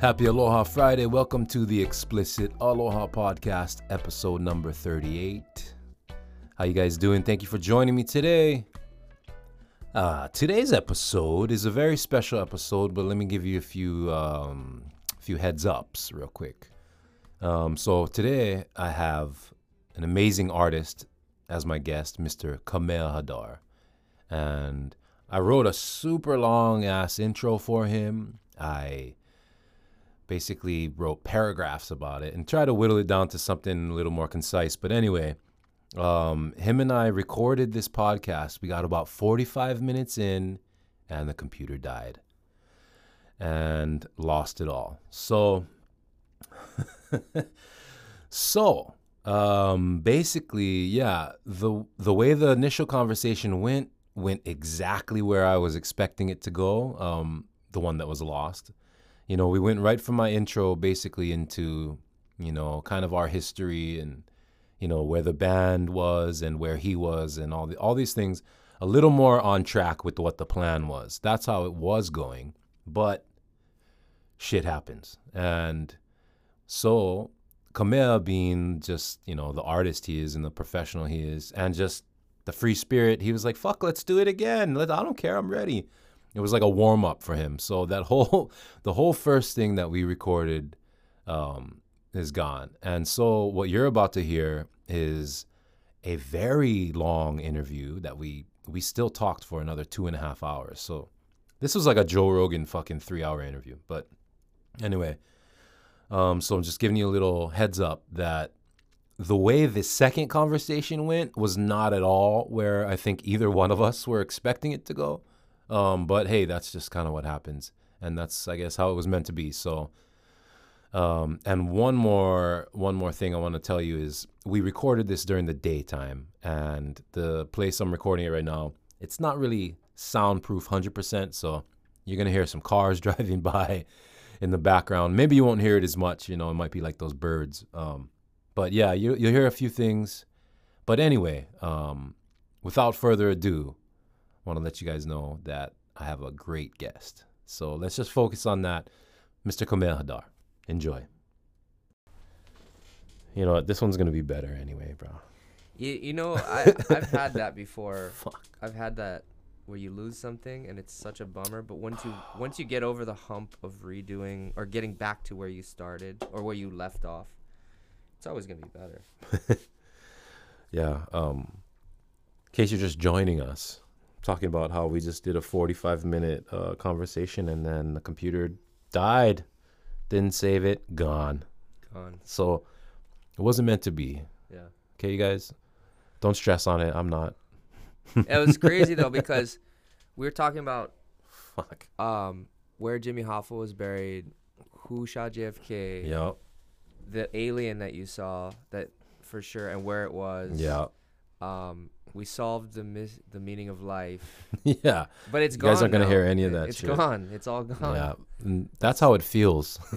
Happy Aloha Friday. Welcome to the Explicit Aloha Podcast, episode number 38. How you guys doing? Thank you for joining me today. Uh, today's episode is a very special episode, but let me give you a few um, few heads ups real quick. Um, so today I have an amazing artist as my guest, Mr. Kamea Hadar, and I wrote a super long ass intro for him. I basically wrote paragraphs about it and tried to whittle it down to something a little more concise. But anyway, um, him and I recorded this podcast. We got about 45 minutes in, and the computer died and lost it all. So, so um, basically, yeah, the the way the initial conversation went went exactly where I was expecting it to go. Um, the one that was lost you know, we went right from my intro basically into, you know, kind of our history and, you know, where the band was and where he was and all the, all these things a little more on track with what the plan was. That's how it was going. But shit happens. And so Kamea being just, you know, the artist he is and the professional he is and just the free spirit, he was like, fuck, let's do it again. Let, I don't care. I'm ready it was like a warm up for him. So that whole the whole first thing that we recorded um, is gone. And so what you're about to hear is a very long interview that we we still talked for another two and a half hours. So this was like a Joe Rogan fucking three hour interview. But anyway, um, so I'm just giving you a little heads up that the way the second conversation went was not at all where I think either one of us were expecting it to go. Um, but hey, that's just kind of what happens, and that's I guess how it was meant to be. So, um, and one more one more thing I want to tell you is we recorded this during the daytime, and the place I'm recording it right now, it's not really soundproof 100%. So you're gonna hear some cars driving by in the background. Maybe you won't hear it as much. You know, it might be like those birds. Um, but yeah, you, you'll hear a few things. But anyway, um, without further ado, want to let you guys know that I have a great guest. So let's just focus on that. Mr. Kamea Hadar. Enjoy. You know what? This one's going to be better anyway, bro. You, you know, I, I've had that before. Fuck. I've had that where you lose something and it's such a bummer. But once you once you get over the hump of redoing or getting back to where you started or where you left off, it's always gonna be better. yeah. Um, in case you're just joining us, talking about how we just did a 45 minute uh, conversation and then the computer died, didn't save it, gone. Gone. So it wasn't meant to be. Yeah. Okay, you guys, don't stress on it. I'm not. It was crazy though because we were talking about Fuck. um where Jimmy Hoffa was buried, who shot JFK, Yeah. the alien that you saw that for sure, and where it was. Yeah. Um, we solved the mis- the meaning of life, yeah. but it's You gone. You guys aren't gonna hear any of that It's shit. gone. It's all gone. Yeah. And that's how it feels.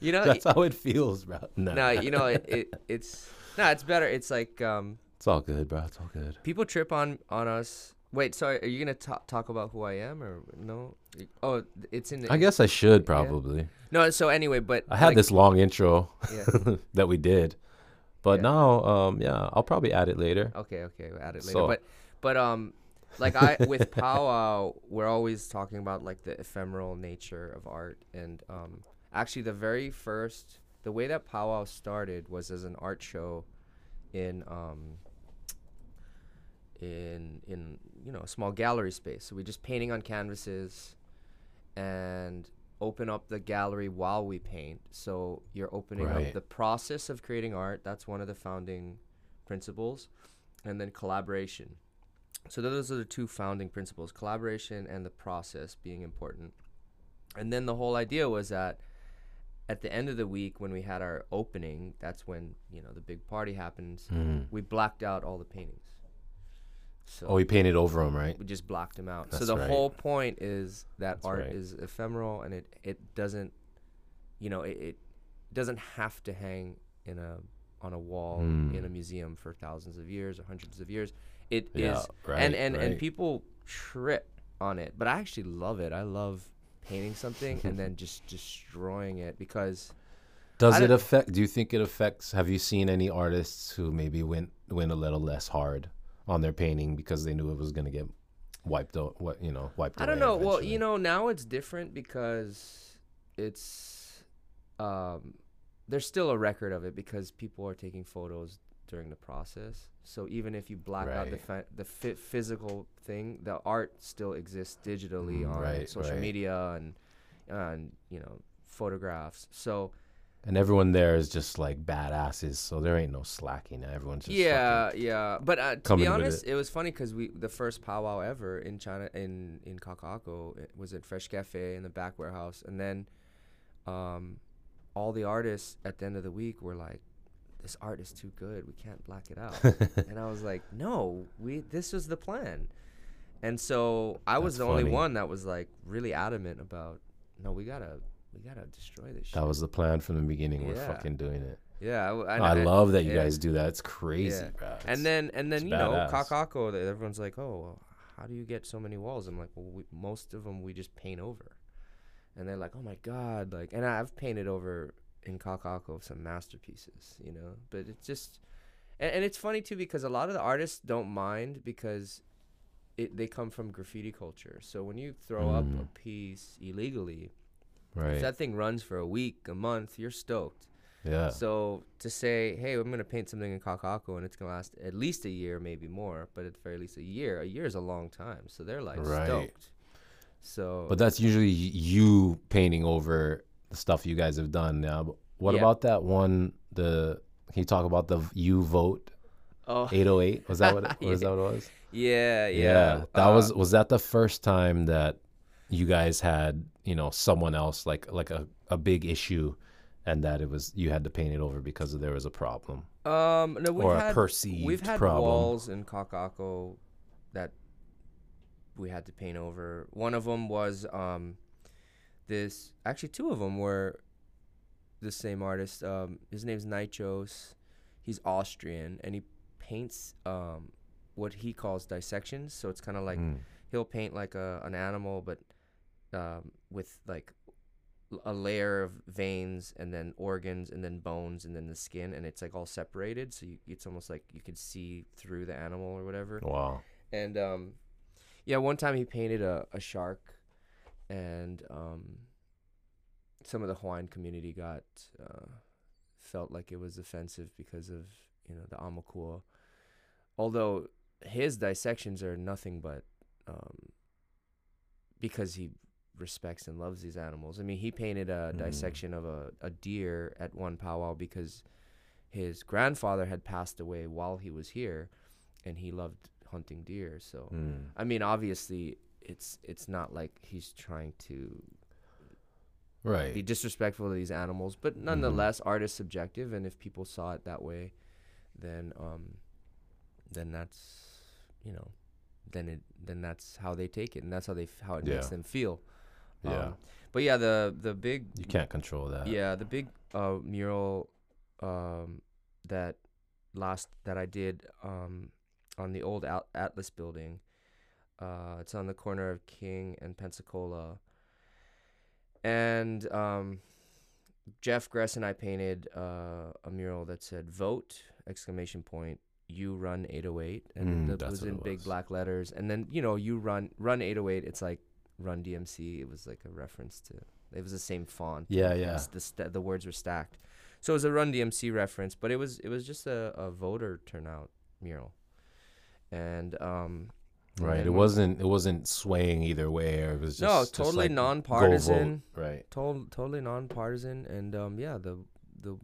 you know, that's how it feels, bro. No. no, you know, it, it it's no, it's better. It's like um, It's all good, bro. It's all good. people trip on on us. Wait, sorry, are you gonna ta- talk about who I am or no? Oh, it's in. The, I guess I should probably. No, so anyway, but I had like, this long intro Yeah. that we did. But Yeah. now, um, yeah, I'll probably add it later. Okay, okay, we'll add it later. So- But but um, like I with powwow, we're always talking about like the ephemeral nature of art, and um, actually the very first, the way that powwow started was as an art show, in um. In in you know a small gallery space, so we're just painting on canvases, and open up the gallery while we paint. So you're opening Right. up the process of creating art. That's one of the founding principles and then collaboration. So those are the two founding principles: collaboration and the process being important. And then the whole idea was that at the end of the week, when we had our opening, that's when you know the big party happens. Mhm. We blacked out all the paintings. So Oh, we painted over them, right? we just blocked them out. so the right. whole point is that That's art right. is ephemeral and it it doesn't, you know, it, it doesn't have to hang in a on a wall Mm. in a museum for thousands of years or hundreds of years. It is Yeah, right, and and and people trip on it, but I actually love it. I love painting something and then just destroying it because Does it affect? Do you think it affects? Have you seen any artists who maybe went went a little less hard on their painting because they knew it was gonna get wiped out? What you know, wiped. Out I don't know. Well, you know, now it's different because it's um there's still a record of it because people are taking photos during the process. So even if you black out the Right. fa- the fi- physical thing, the art still exists digitally Mm, on right, social right. media and and you know photographs. So And everyone there is just like badasses, so there ain't no slacking. Everyone's just yeah, yeah. But uh, to be honest, it. was funny because we the first powwow ever in China in in Kaka'ako it was at Fresh Cafe in the back warehouse, and then um, all the artists at the end of the week were like, "This art is too good. We can't black it out." and I was like, "No, we this was the plan." And so I was That's the only one that was like really adamant about, "No, we gotta." We gotta destroy this shit. That was the plan from the beginning. We're fucking doing it. yeah, I I, I- love that you yeah. guys do that. It's crazy, Yeah. bro. It's- and then and then you know Kaka'ako everyone's like oh well, how do you get so many walls i'm like well we, most of them we just paint over and they're like oh my god like and i've painted over in Kaka'ako some masterpieces you know but it's just and, and it's funny too because a lot of the artists don't mind because it, they come from graffiti culture so when you throw up a Mm. piece illegally right. if that thing runs for a week a month you're stoked yeah. so to say, hey, I'm gonna paint something in Kaka'ako and it's gonna last at least a year, maybe more, but at the very least a year. A year is a long time, so they're like Right. stoked. So, But that's usually you painting over the stuff you guys have done now. But what Yeah. about that one? The can you talk about the you vote oh 808? Was that what it, was Yeah. that what it was? yeah, yeah, That uh, was was that the first time that you guys had, you know, someone else like like a, a big issue and that it was you had to paint it over because there was a problem. Um, no, we've or a had perceived we've had problem. walls in Kaka'ako that we had to paint over. One of them was um, this. Actually, two of them were the same artist. Um, his name's Nychos. He's Austrian, and he paints um, what he calls dissections. So it's kind of like Mm. he'll paint like a an animal, but um, with like a layer of veins and then organs and then bones and then the skin, and it's like all separated. So you, it's almost like you could see through the animal or whatever. Wow. And um, yeah, one time he painted a, a shark, and um, some of the Hawaiian community got uh, felt like it was offensive because of you know the aumakua. Although his dissections are nothing but um, because he respects and loves these animals. I mean, he painted a Mm. dissection of a, a deer at one powwow because his grandfather had passed away while he was here, and he loved hunting deer. So Mm. I mean, obviously, it's it's not like he's trying to Right. be disrespectful to these animals, but nonetheless, art is subjective, and if people saw it that way, then um, then that's you know, then it then that's how they take it, and that's how they f- how it makes them feel. Yeah. Um, but yeah, the the big You can't control that. yeah, the big uh, mural um, that last that I did um, on the old At- Atlas building. Uh, it's on the corner of King and Pensacola. And um, Jeff Gress and I painted uh, a mural that said "Vote!" exclamation point. You run 808, and Mm, it was in big black letters. And then you know you run run 808. It's like Run DMC. It was like a reference to. It was the same font. Yeah, yeah. The sta the words were stacked, so it was a Run DMC reference, but it was it was just a, a voter turnout mural, and um. Right. then It wasn't it wasn't swaying either way or it was just No, just totally like, go nonpartisan. Right. Totally, totally nonpartisan, and um, yeah, the the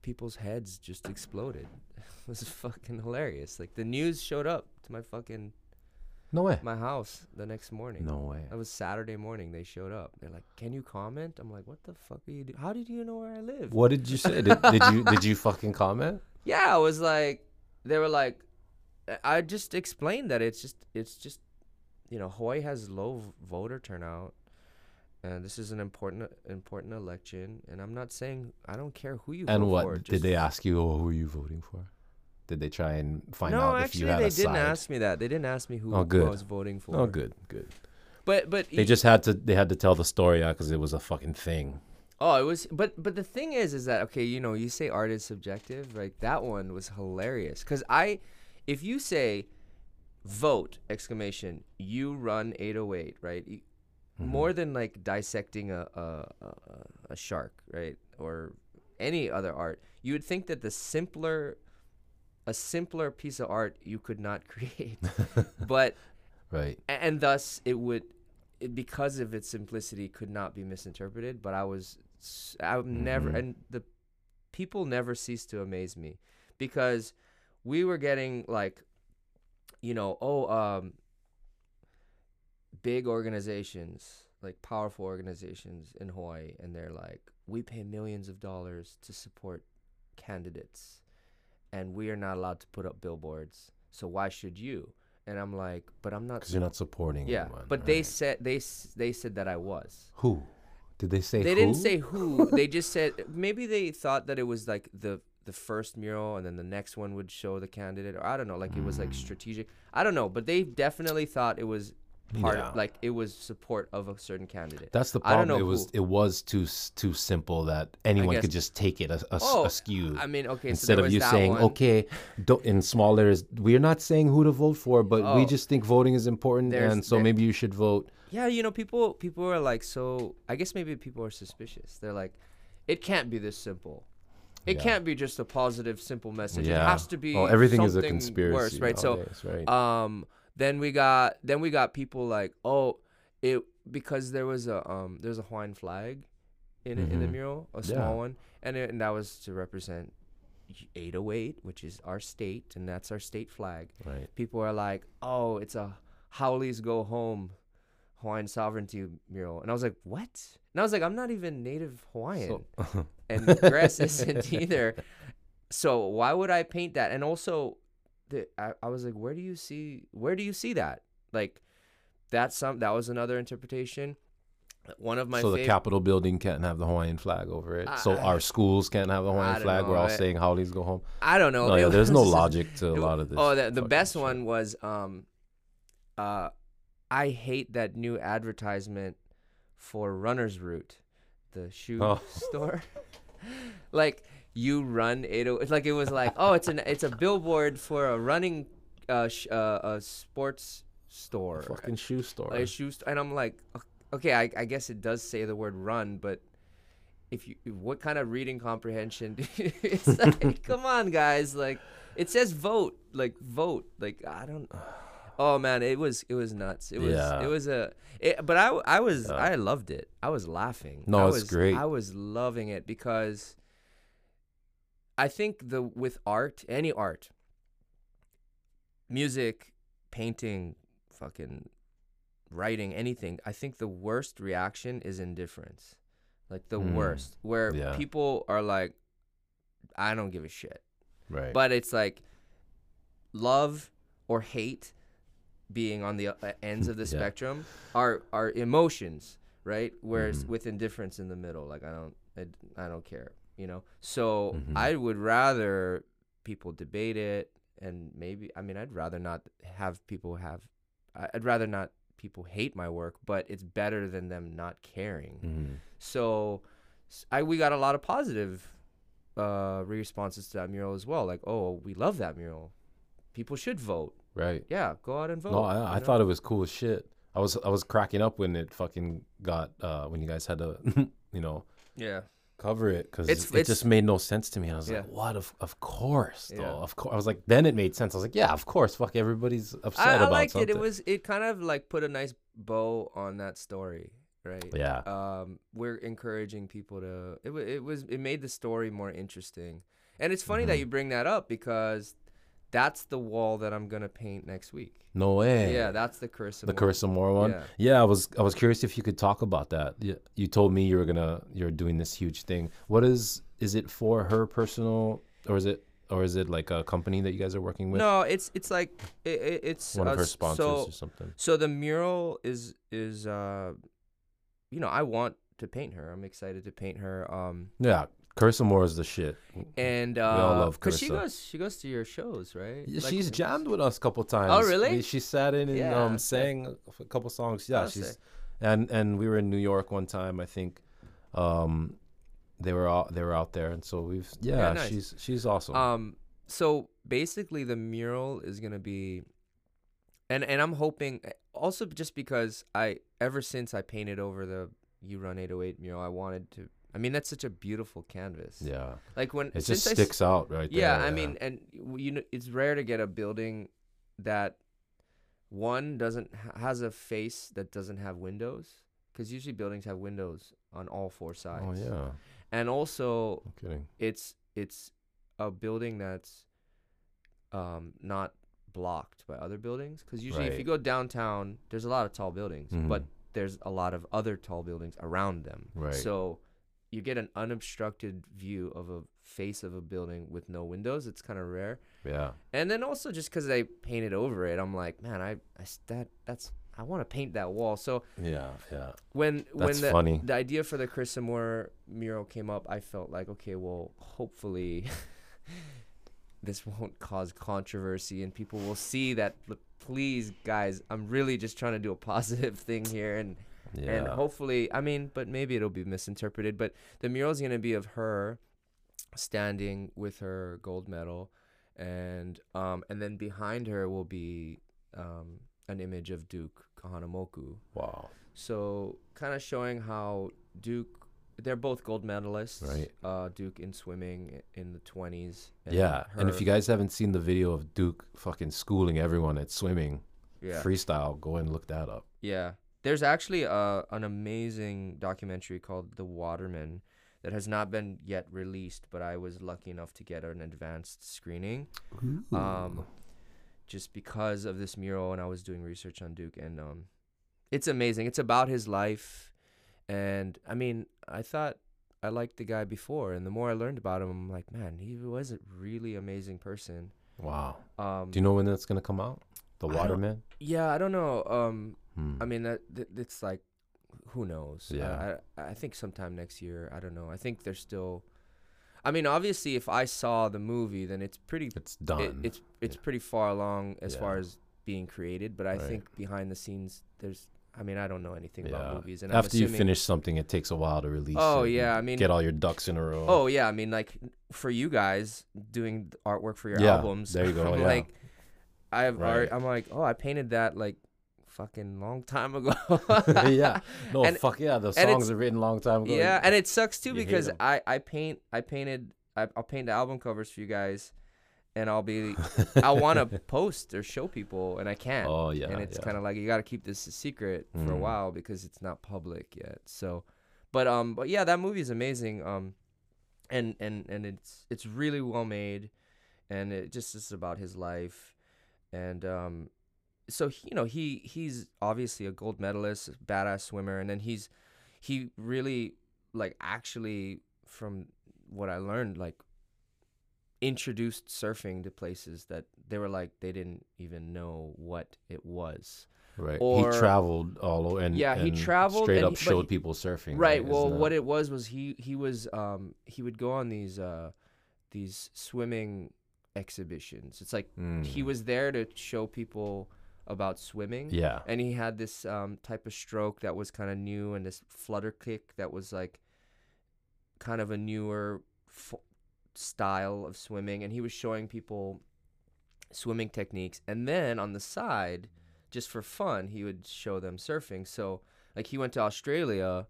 people's heads just exploded. it was fucking hilarious. Like the news showed up to my fucking No way. my house the next morning. No way. That was Saturday morning. They showed up. They're like, "Can you comment?" I'm like, "What the fuck are you doing? How did you know where I live?" What did you say? did, did you did you fucking comment? Yeah, I was like, they were like, I- just explained that it's just, it's just, you know, Hawaii has low voter turnout, and this is an important, important election. And I'm not saying I don't care who you And vote what for. did they ask you? Oh, who are you voting for? Did they try and find no, out if actually, you had they didn't ask me that. They didn't ask me who, Oh, who. I was voting for. Oh, good, good. but but They just had to they had to tell the story out because it was a fucking thing. Oh, it was, but but the thing is, is that okay? You know, you say art is subjective. Like that one was hilarious because I, if you say, vote exclamation, you run eight oh eight, right? You- Mm-hmm. More than like dissecting a a, a a shark, right, or any other art, you would think that the simpler, a simpler piece of art you could not create, but Right. and thus it would it, because of its simplicity could not be misinterpreted but i was s- i would never and the people never cease to amaze me because we were getting like you know oh um big organizations like powerful organizations in hawaii and they're like we pay millions of dollars to support candidates and we are not allowed to put up billboards so why should you and i'm like but i'm not Because you're not supporting yeah, anyone. but they said they they said that I was. who? Did they say They who? didn't say who. they just said maybe they thought that it was like the the first mural and then the next one would show the candidate or I don't know, like it was like Mm. strategic. I don't know, but they definitely thought it was part Yeah. of, like it was support of a certain candidate. That's the problem. It was who. it was too too simple that anyone guess- could just take it as a, Oh, askew. I mean, okay, Instead there of you saying, one. okay, don't, in small letters, we're not saying who to vote for, but we Oh. just think voting is important, and so there- maybe you should vote. Yeah, you know, people people are like so. I guess maybe people are suspicious. They're like, it can't be this simple. It Yeah. can't be just a positive, simple message. yeah. It has to be. Oh, everything is a conspiracy. Worse, right? So, right? um, then we got then we got people like, oh, it because there was a um there's a Hawaiian flag in it, in the Mhm. mural, a Yeah. small one, and it, and that was to represent 808, which is our state, and that's our state flag right. people are like, "Oh, it's a Haoles Go Home Hawaiian sovereignty mural," and I was like, "What?" And I was like, "I'm not even native Hawaiian, So, and Gress isn't either. So why would I paint that?" And also, the I, I was like, "Where do you see? Where do you see that? Like, that's some that was another interpretation." One of my so the fav- Capitol building can't have the Hawaiian flag over it. so I- our schools can't have the Hawaiian flag. We're all saying Haoles go home. I don't know. No, yeah, there's no logic to a lot of this. Oh, the, the best shit. one was um, uh, I hate that new advertisement for Runner's Route, the shoe Oh. store. like you run it. It's like it was like oh, it's an it's a billboard for a running uh, sh- uh a sports store, fucking shoe store. a shoe store, and I'm like, okay, I, I guess it does say the word run, but. If you, what kind of reading comprehension? do you- it's like, come on, guys! Like, it says vote, like vote, like I don't. Oh man, it was it was nuts. It was Yeah. it was a. It, but i i was Yeah. I loved it. I was laughing. No, I it's was, great. I was loving it because. I think the with art, any art, music, painting, fucking writing, anything. I think the worst reaction is indifference, like the Mm. worst, where Yeah. people are like, "I don't give a shit." right. but it's like love or hate being on the uh, ends of the Yeah. spectrum are are emotions right whereas Mhm. with indifference in the middle like i don't i, I don't care you know so Mhm. i would rather people debate it and maybe i mean i'd rather not have people have i'd rather not people hate my work but it's better than them not caring Mhm. so I we got a lot of positive uh responses to that mural as well. Like, oh, we love that mural. People should vote. Right. Yeah, go out and vote. No, I, I know? thought it was cool as shit. I was I was cracking up when it fucking got uh when you guys had to you know Yeah. Cover it because it it's- just made no sense to me. I was Yeah. like, what? Of of course, though. Yeah. Of course. I was like, then it made sense. I was like, yeah, of course. Fuck, everybody's upset I, I about liked something. it. It was it kind of like put a nice bow on that story, right? yeah. Um, we're encouraging people to. It, it was it made the story more interesting, and it's funny that Mhm. you bring that up because that's the wall that I'm gonna paint next week. No way. Yeah, that's the curse. the Carissa Moore one. Yeah. Yeah. I was I was curious if you could talk about that. You, you told me you were gonna you're doing this huge thing. What is is it for her personal or is it or is it like a company that you guys are working with? No, it's it's like it, it, it's One of uh, her sponsors So, or something. So the mural is is uh, you know, I want to paint her. I'm excited to paint her. Um, Yeah, Carissa Moore is the shit. and uh, all love cause she goes she goes to your shows, right? Yeah, Like, she's it's- jammed with us a couple times. Oh, really? We- she sat in and Yeah, um, sang a couple songs. Yeah, Oh, she's sick. and and we were in New York one time. I think um, they were out they were out there, and so we've yeah, Yeah, nice. she's she's awesome. Um, so basically, the mural is gonna be, and and I'm hoping also just because I ever since I painted over the You Run 808 mural, I wanted to. I mean, that's such a beautiful canvas. yeah, Like when it just I sticks out right there. yeah, there. I mean, and you know, it's rare to get a building that one doesn't has a face that doesn't have windows because usually buildings have windows on all four sides. oh yeah, and also no kidding. it's it's a building that's um not blocked by other buildings because usually if you go downtown there's a lot of tall buildings but Mhm. there's a lot of other tall buildings around them Right. so you get an unobstructed view of a face of a building with no windows it's kind of rare Yeah, and then also just because they painted over it i'm like man I, I that that's i want to paint that wall so yeah, yeah. when when the, funny. the idea for the Chris Moore mural came up, I felt like okay, well, hopefully this won't cause controversy and people will see that. Please, guys, I'm really just trying to do a positive thing here, and Yeah. and hopefully, I mean, but maybe it'll be misinterpreted. But the mural's gonna be of her standing with her gold medal, and um, and then behind her will be um, an image of Duke Kahanamoku. wow. So kind of showing how Duke, they're both gold medalists. Right. Uh, Duke in swimming in the twenties. Yeah, and if you guys haven't seen the video of Duke fucking schooling everyone at swimming yeah, freestyle, go and look that up. yeah, there's actually a an amazing documentary called The Waterman that has not been yet released, but I was lucky enough to get an advanced screening. Um, just because of this mural, and I was doing research on Duke, and um, it's amazing. It's about his life, and I mean, I thought I liked the guy before, and the more I learned about him, I'm like, man, he was a really amazing person. wow. Um, Do you know when that's gonna come out? The I Waterman. yeah, I don't know. Um, Hmm. I mean, that, that it's like, who knows? Yeah. I, I I think sometime next year. I don't know. I think they're still. I mean, obviously, if I saw the movie, then it's pretty it's done. it, it's it's Yeah. pretty far along as far as being created but i Right. think behind the scenes there's i mean i don't know anything yeah. about movies and I'm After you finish something, it takes a while to release. Oh, yeah, I mean- get all your ducks in a row. oh yeah i mean like for you guys doing artwork for your Yeah, albums there you go, I'm yeah. like i've already, i'm like oh i painted that like fucking long time ago yeah. No, And- fuck yeah. The songs are written long time ago. yeah and it sucks too you hate i i paint i painted I, i'll paint the album covers for you guys and i'll be i want to post or show people and i can't Oh yeah. and it's yeah. kind of like you got to keep this a secret for a Mm. while because it's not public yet. So, but um, but yeah, that movie is amazing. Um, and and and it's it's really well made, and it just is about his life, and um, so he, you know he he's obviously a gold medalist, badass swimmer, and then he's he really like actually from what I learned like introduced surfing to places that they were like they didn't even know what it was. right. or- he traveled all over and Yeah, he traveled straight and up he- showed he- people surfing. Right. Isn't Well, that- what it was was he he was um he would go on these uh these swimming exhibitions. It's like he Mm. was there to show people about swimming. Yeah. And he had this um type of stroke that was kind of new and this flutter kick that was like kind of a newer f- style of swimming and he was showing people swimming techniques and then on the side just for fun he would show them surfing so like he went to australia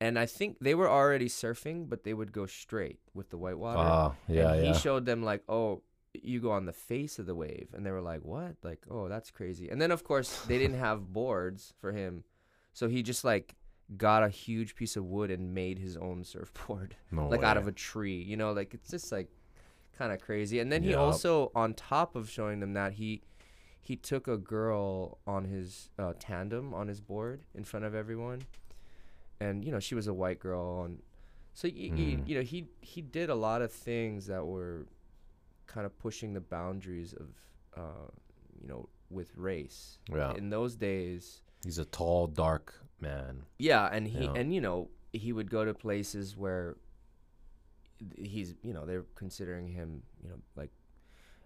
and i think they were already surfing but they would go straight with the white water Ah, yeah, and he yeah. showed them like oh you go on the face of the wave and they were like what? Like oh that's crazy. And then of course they didn't have boards for him. So he just like got a huge piece of wood and made his own surfboard no like out of a tree you know? Like it's just like kind of crazy. And then he also on top of showing them that he he took a girl on his uh, tandem on his board in front of everyone. And you know she was a white girl and so y- y- Mm. you know he he did a lot of things that were kind of pushing the boundaries of uh, you know with race Yeah. in those days He's a tall, dark man. yeah, and he Yeah. and you know he would go to places where he's you know they're considering him you know like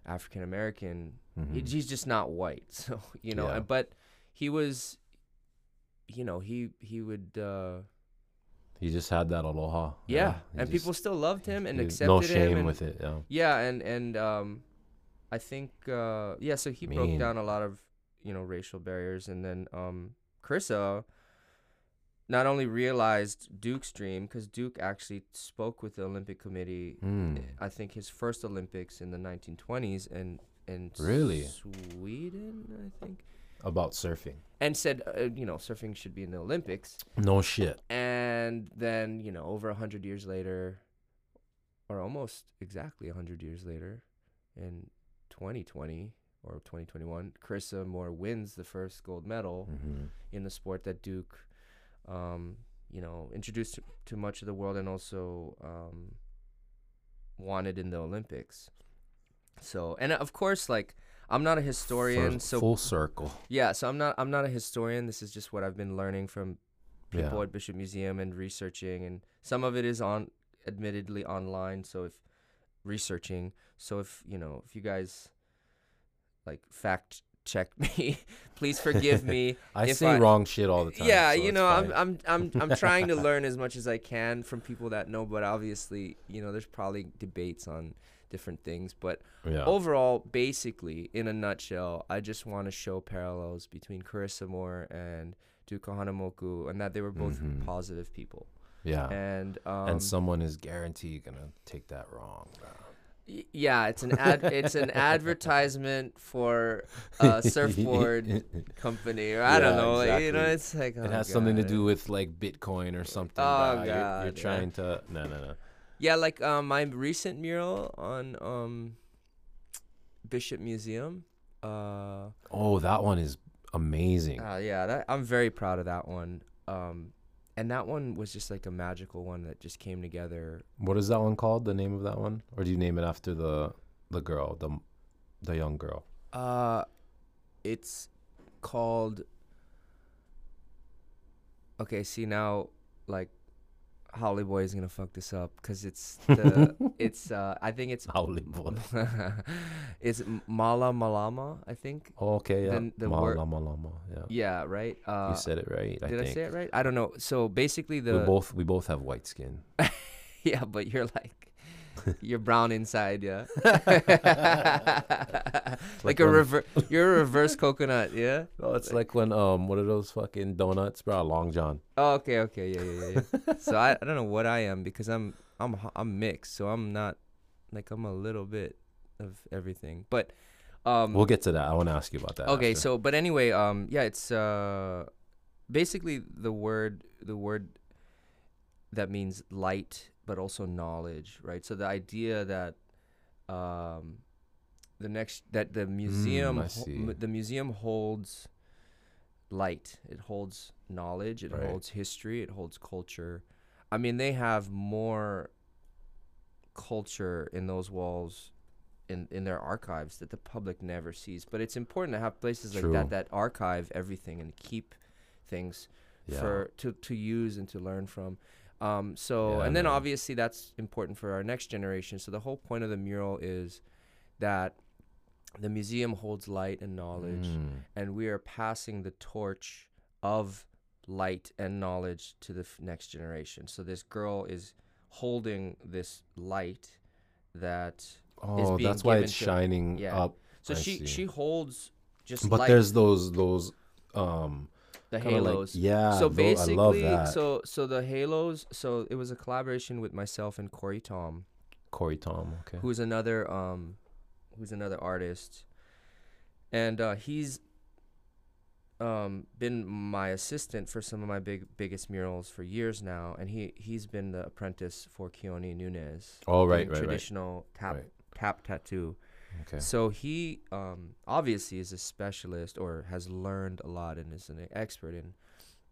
African American. Mhm. He- He's just not white, so you know. Yeah. and- But he was, you know, he he would. uh He just had that aloha. Yeah, he and just- people still loved him and accepted no him. shame and- with it. Yeah. Yeah, and and um, I think uh, yeah. So he broke down a lot of you know racial barriers, and then um, Carissa not only realized Duke's dream because Duke actually spoke with the Olympic Committee. Mm. I think his first Olympics in the 1920s, and and Really? Sweden, I think, About surfing. and said uh, you know surfing should be in the Olympics. No shit. And then, you know, over a hundred years later, or almost exactly a hundred years later, in 2020 or 2021, Carissa Moore wins the first gold medal hmm in the sport that Duke, um, you know, introduced to, to much of the world and also um, wanted in the Olympics. So, and of course, like I'm not a historian, so full circle. yeah, so I'm not I'm not a historian. This is just what I've been learning from people Yeah. at Bishop Museum and researching and some of it is on admittedly online, so if researching, so if, you know, if you guys like fact check me, please forgive me. I say I- wrong shit all the time. yeah, so you know, I'm. I'm I'm I'm trying to learn as much as I can from people that know, but obviously, you know, there's probably debates on different things, but yeah. overall, basically, in a nutshell, I just want to show parallels between Carissa Moore and Duke Kahanamoku, and that they were both Mhm. positive people. yeah. And um, and someone is guaranteed gonna take that wrong. bro. yeah, it's an ad, it's an advertisement for a surfboard company, or I don't Yeah, know, like, you know, it's like It oh has something to do with like Bitcoin or something. Oh, bro. You're- God, you're, yeah. trying to no no no. Yeah, like um, my recent mural on um, Bishop Museum. Uh, Oh, that one is amazing. Uh, yeah, that I'm very proud of that one. Um, and that one was just like a magical one that just came together. what is that one called? The name of that one, or do you name it after the the girl, the the young girl? Uh, it's called. Okay, see now, like, Haole Boy is gonna fuck this up because it's the it's uh I think it's Haole boy. it's Mālamalama I think Oh, okay, yeah. The Ma- word- lama, lama, yeah. yeah right uh you said it right. I did I, think. say it right I don't know so basically we the both we both have white skin. Yeah, but you're like you're brown inside, yeah. like, like a reverse you're a reverse coconut, yeah? Oh, it's like when um, what are those fucking donuts, bro? Long John. Oh, okay, okay, yeah, yeah, yeah. yeah. so I, I don't know what I am because I'm I'm I'm mixed, so I'm not like I'm a little bit of everything. But um We'll get to that. I want to ask you about that. okay, after. so but anyway, um yeah, it's uh basically the word the word that means light but also knowledge, right? So the idea that um the next that the museum Mm, ho- m- the museum holds light. It holds knowledge, it Right. holds history, it holds culture. I mean, they have more culture in those walls in in their archives that the public never sees. But it's important to have places like that that archive everything and keep things yeah. for to to use and to learn from. Um, so Yeah, and then obviously that's important for our next generation. So the whole point of the mural is that the museum holds light and knowledge, Mm. and we are passing the torch of light and knowledge to the f- next generation. So this girl is holding this light that Oh, being that's why it's shining yeah. up. so I she see. she holds just But light, there's those those um the kinda like- halos. yeah. so tho- basically, I love that. so so the halos. So it was a collaboration with myself and Corey Tom, Corey Tom. Okay. who's another um, who's another artist, and uh, he's um been my assistant for some of my big biggest murals for years now, and he he's been the apprentice for Keone Nunez. Oh right, doing right, right. Traditional tap Right. tap tattoo. Okay. So he um, obviously is a specialist or has learned a lot and is an expert in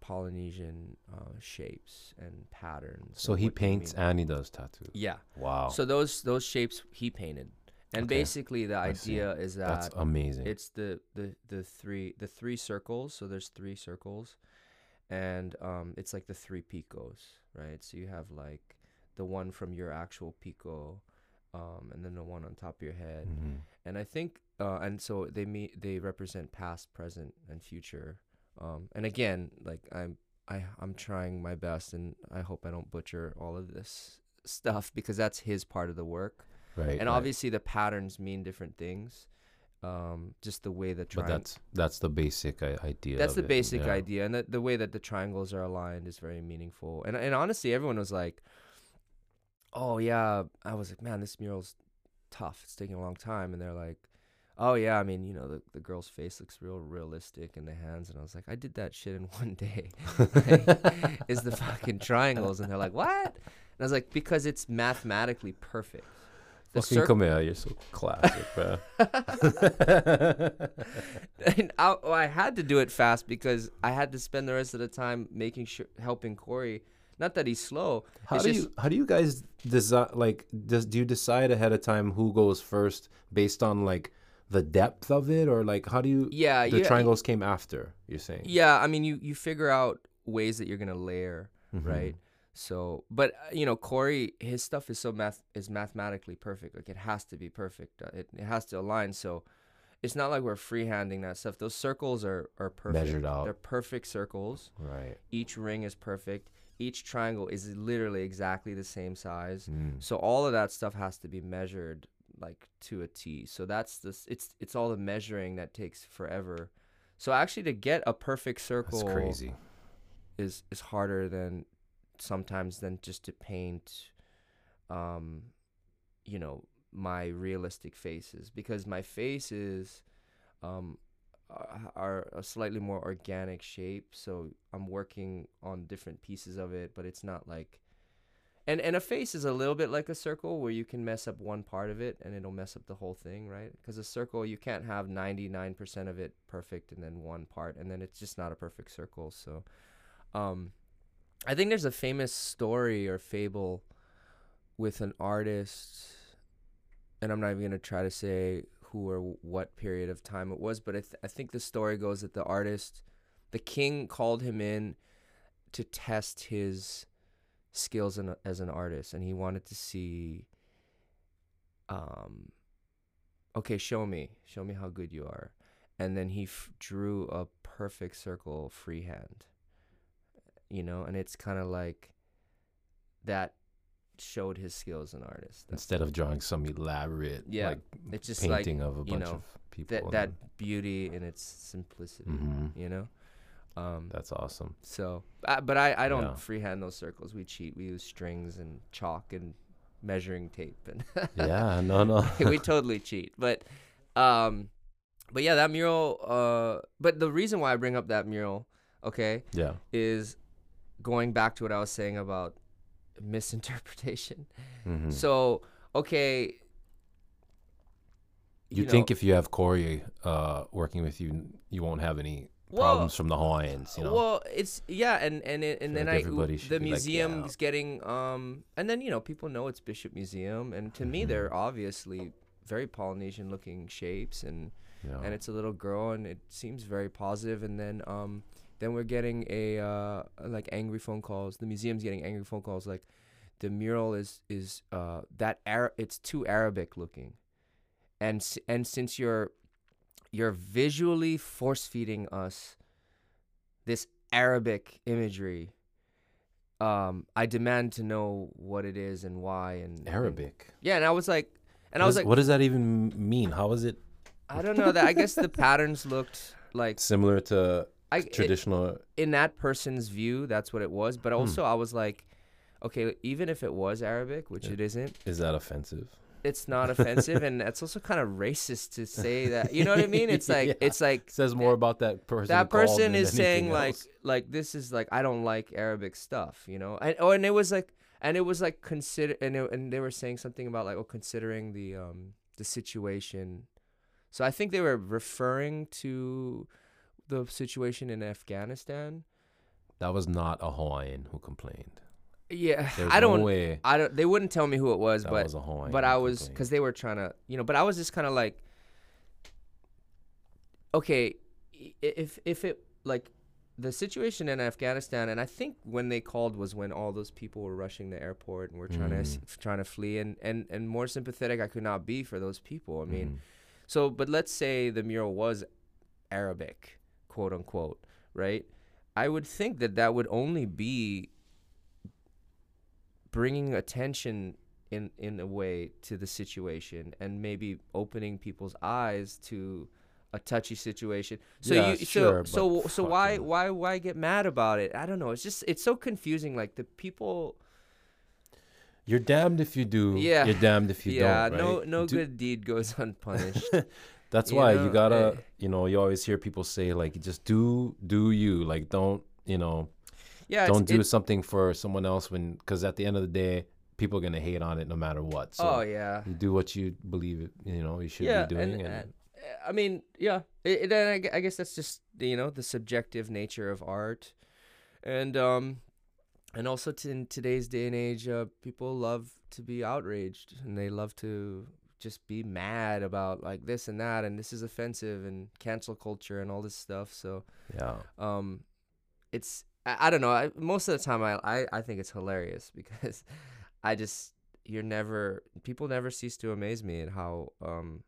Polynesian uh, shapes and patterns. So and he paints and he does tattoos. Yeah. Wow. So those those shapes he painted, and Okay. basically the I see. idea is That's that amazing. it's the, the the three the three circles. So there's three circles, and um, it's like the three pikos, right? So you have like the one from your actual piko, um, and then the one on top of your head. Mhm. And I think, uh, and so they meet, they represent past, present, and future. Um, and again, like I'm, I, I'm trying my best, and I hope I don't butcher all of this stuff because that's his part of the work. Right. and right. obviously, the patterns mean different things. Um, just the way the but that's that's the basic idea. That's the it, basic yeah. idea, and the, the way that the triangles are aligned is very meaningful. And and honestly, everyone was like, "Oh yeah," I was like, "Man, this mural's tough. It's taking a long time." And they're like, "Oh yeah, I mean, you know, the the girl's face looks real realistic, and the hands." And I was like, "I did that shit in one day." is the fucking triangles, and they're like, "What?" And I was like, "Because it's mathematically perfect." The Fucking circ- come here, you're so classic, bro. and I, well, I had to do it fast because I had to spend the rest of the time making sure helping Corey. Not that he's slow. How do just- you how do you guys design like does do you decide ahead of time who goes first based on like the depth of it or like how do you Yeah, the yeah, triangles came after you're saying Yeah, I mean, you you figure out ways that you're gonna layer, Mhm. right? So, but uh, you know, Corey, his stuff is so math is mathematically perfect. Like it has to be perfect. Uh, it it has to align. So, it's not like we're freehanding that stuff. Those circles are are perfect. Measured out. They're perfect circles. right Each ring is perfect. Each triangle is literally exactly the same size. Mm. So all of that stuff has to be measured like to a T. So that's this it's it's all the measuring that takes forever. So actually to get a perfect circle that's crazy is is harder than sometimes than just to paint um you know my realistic faces because my faces um are- are a slightly more organic shape so i'm working on different pieces of it but it's not like and and a face is a little bit like a circle where you can mess up one part of it and it'll mess up the whole thing right? Because a circle you can't have 99% of it perfect and then one part and then it's just not a perfect circle so um i think there's a famous story or fable with an artist and i'm not even going to try to say who or what period of time it was but I, th- I think the story goes that the artist the king called him in to test his skills in, as an artist and he wanted to see um okay show me show me how good you are. And then he f- drew a perfect circle freehand you know and it's kind of like that showed his skills as an artist That's instead of drawing some elaborate Yeah, like it's just like painting of a you bunch know, of people that that beauty in its simplicity hmm you know? Um that's awesome. so uh, but i i don't Yeah. freehand those circles. We cheat. We use strings and chalk and measuring tape and yeah no no. We totally cheat but um but yeah that mural uh but the reason why i bring up that mural okay yeah. is going back to what i was saying about misinterpretation Mhm. so okay you, know, think if you have Corey uh, working with you, you won't have any well, problems from the Hawaiians, you know? Well, it's yeah, and and it, and feel then like I the be like, museum yeah. is getting um, and then you know people know it's Bishop Museum, and to me Mhm. they're obviously very Polynesian looking shapes, and yeah. and it's a little girl, and it seems very positive, and then um, then we're getting a uh like angry phone calls. The museum's getting angry phone calls like the mural is is uh that Ara- it's too Arabic looking, and and since you're you're visually force feeding us this Arabic imagery. Um, I demand to know what it is and why and and- Arabic. yeah, and I was like, and I was is- like, what does that even mean? How is it I don't know that. I guess the patterns looked like similar to I it- traditional? in that person's view, that's what it was. But Hmm. also, I was like, okay, even if it was Arabic, which Yeah. it isn't, is that offensive? it's not offensive, and it's also kind of racist to say that. You know what I mean? It's like Yeah. it's like It says more about that person. that person is saying anything like like this is like I don't like Arabic stuff, you know. And oh, and it was like and it was like consider and it, and they were saying something about like oh considering the um the situation. So I think they were referring to the situation in Afghanistan. that was not a Hawaiian who complained. Yeah, There's I don't no way I don't they wouldn't tell me who it was, that but was a Hawaiian. but I was because they were trying to, you know. But I was just kind of like, okay, if if it like the situation in Afghanistan, and I think when they called was when all those people were rushing the airport and were trying to Mm. es- trying to flee, and and and more sympathetic I could not be for those people. I mean, Mhm. so but let's say the mural was Arabic, quote unquote, right? I would think that that would only be bringing attention in in a way to the situation and maybe opening people's eyes to a touchy situation. So Yeah, you sure, so so so why fucking- why why get mad about it? I don't know. It's just it's so confusing like the people You're damned if you do. Yeah. You're damned if you yeah, don't. no right? no Do- good deed goes unpunished. That's you why know, you gotta, you know, you always hear people say like, just do, do you, like, don't, you know, yeah, don't do it- something for someone else when, because at the end of the day, people are gonna hate on it no matter what. So oh yeah. you do what you believe, it, you know, you should yeah, be doing, and, and, uh, I mean, yeah. It, and I, I guess that's just you know the subjective nature of art, and um, and also t- in today's day and age, uh, people love to be outraged and they love to just be mad about like this and that and this is offensive and cancel culture and all this stuff. So yeah, um, it's I, I don't know. I, most of the time, I, I I think it's hilarious because I just you're never people never cease to amaze me at how um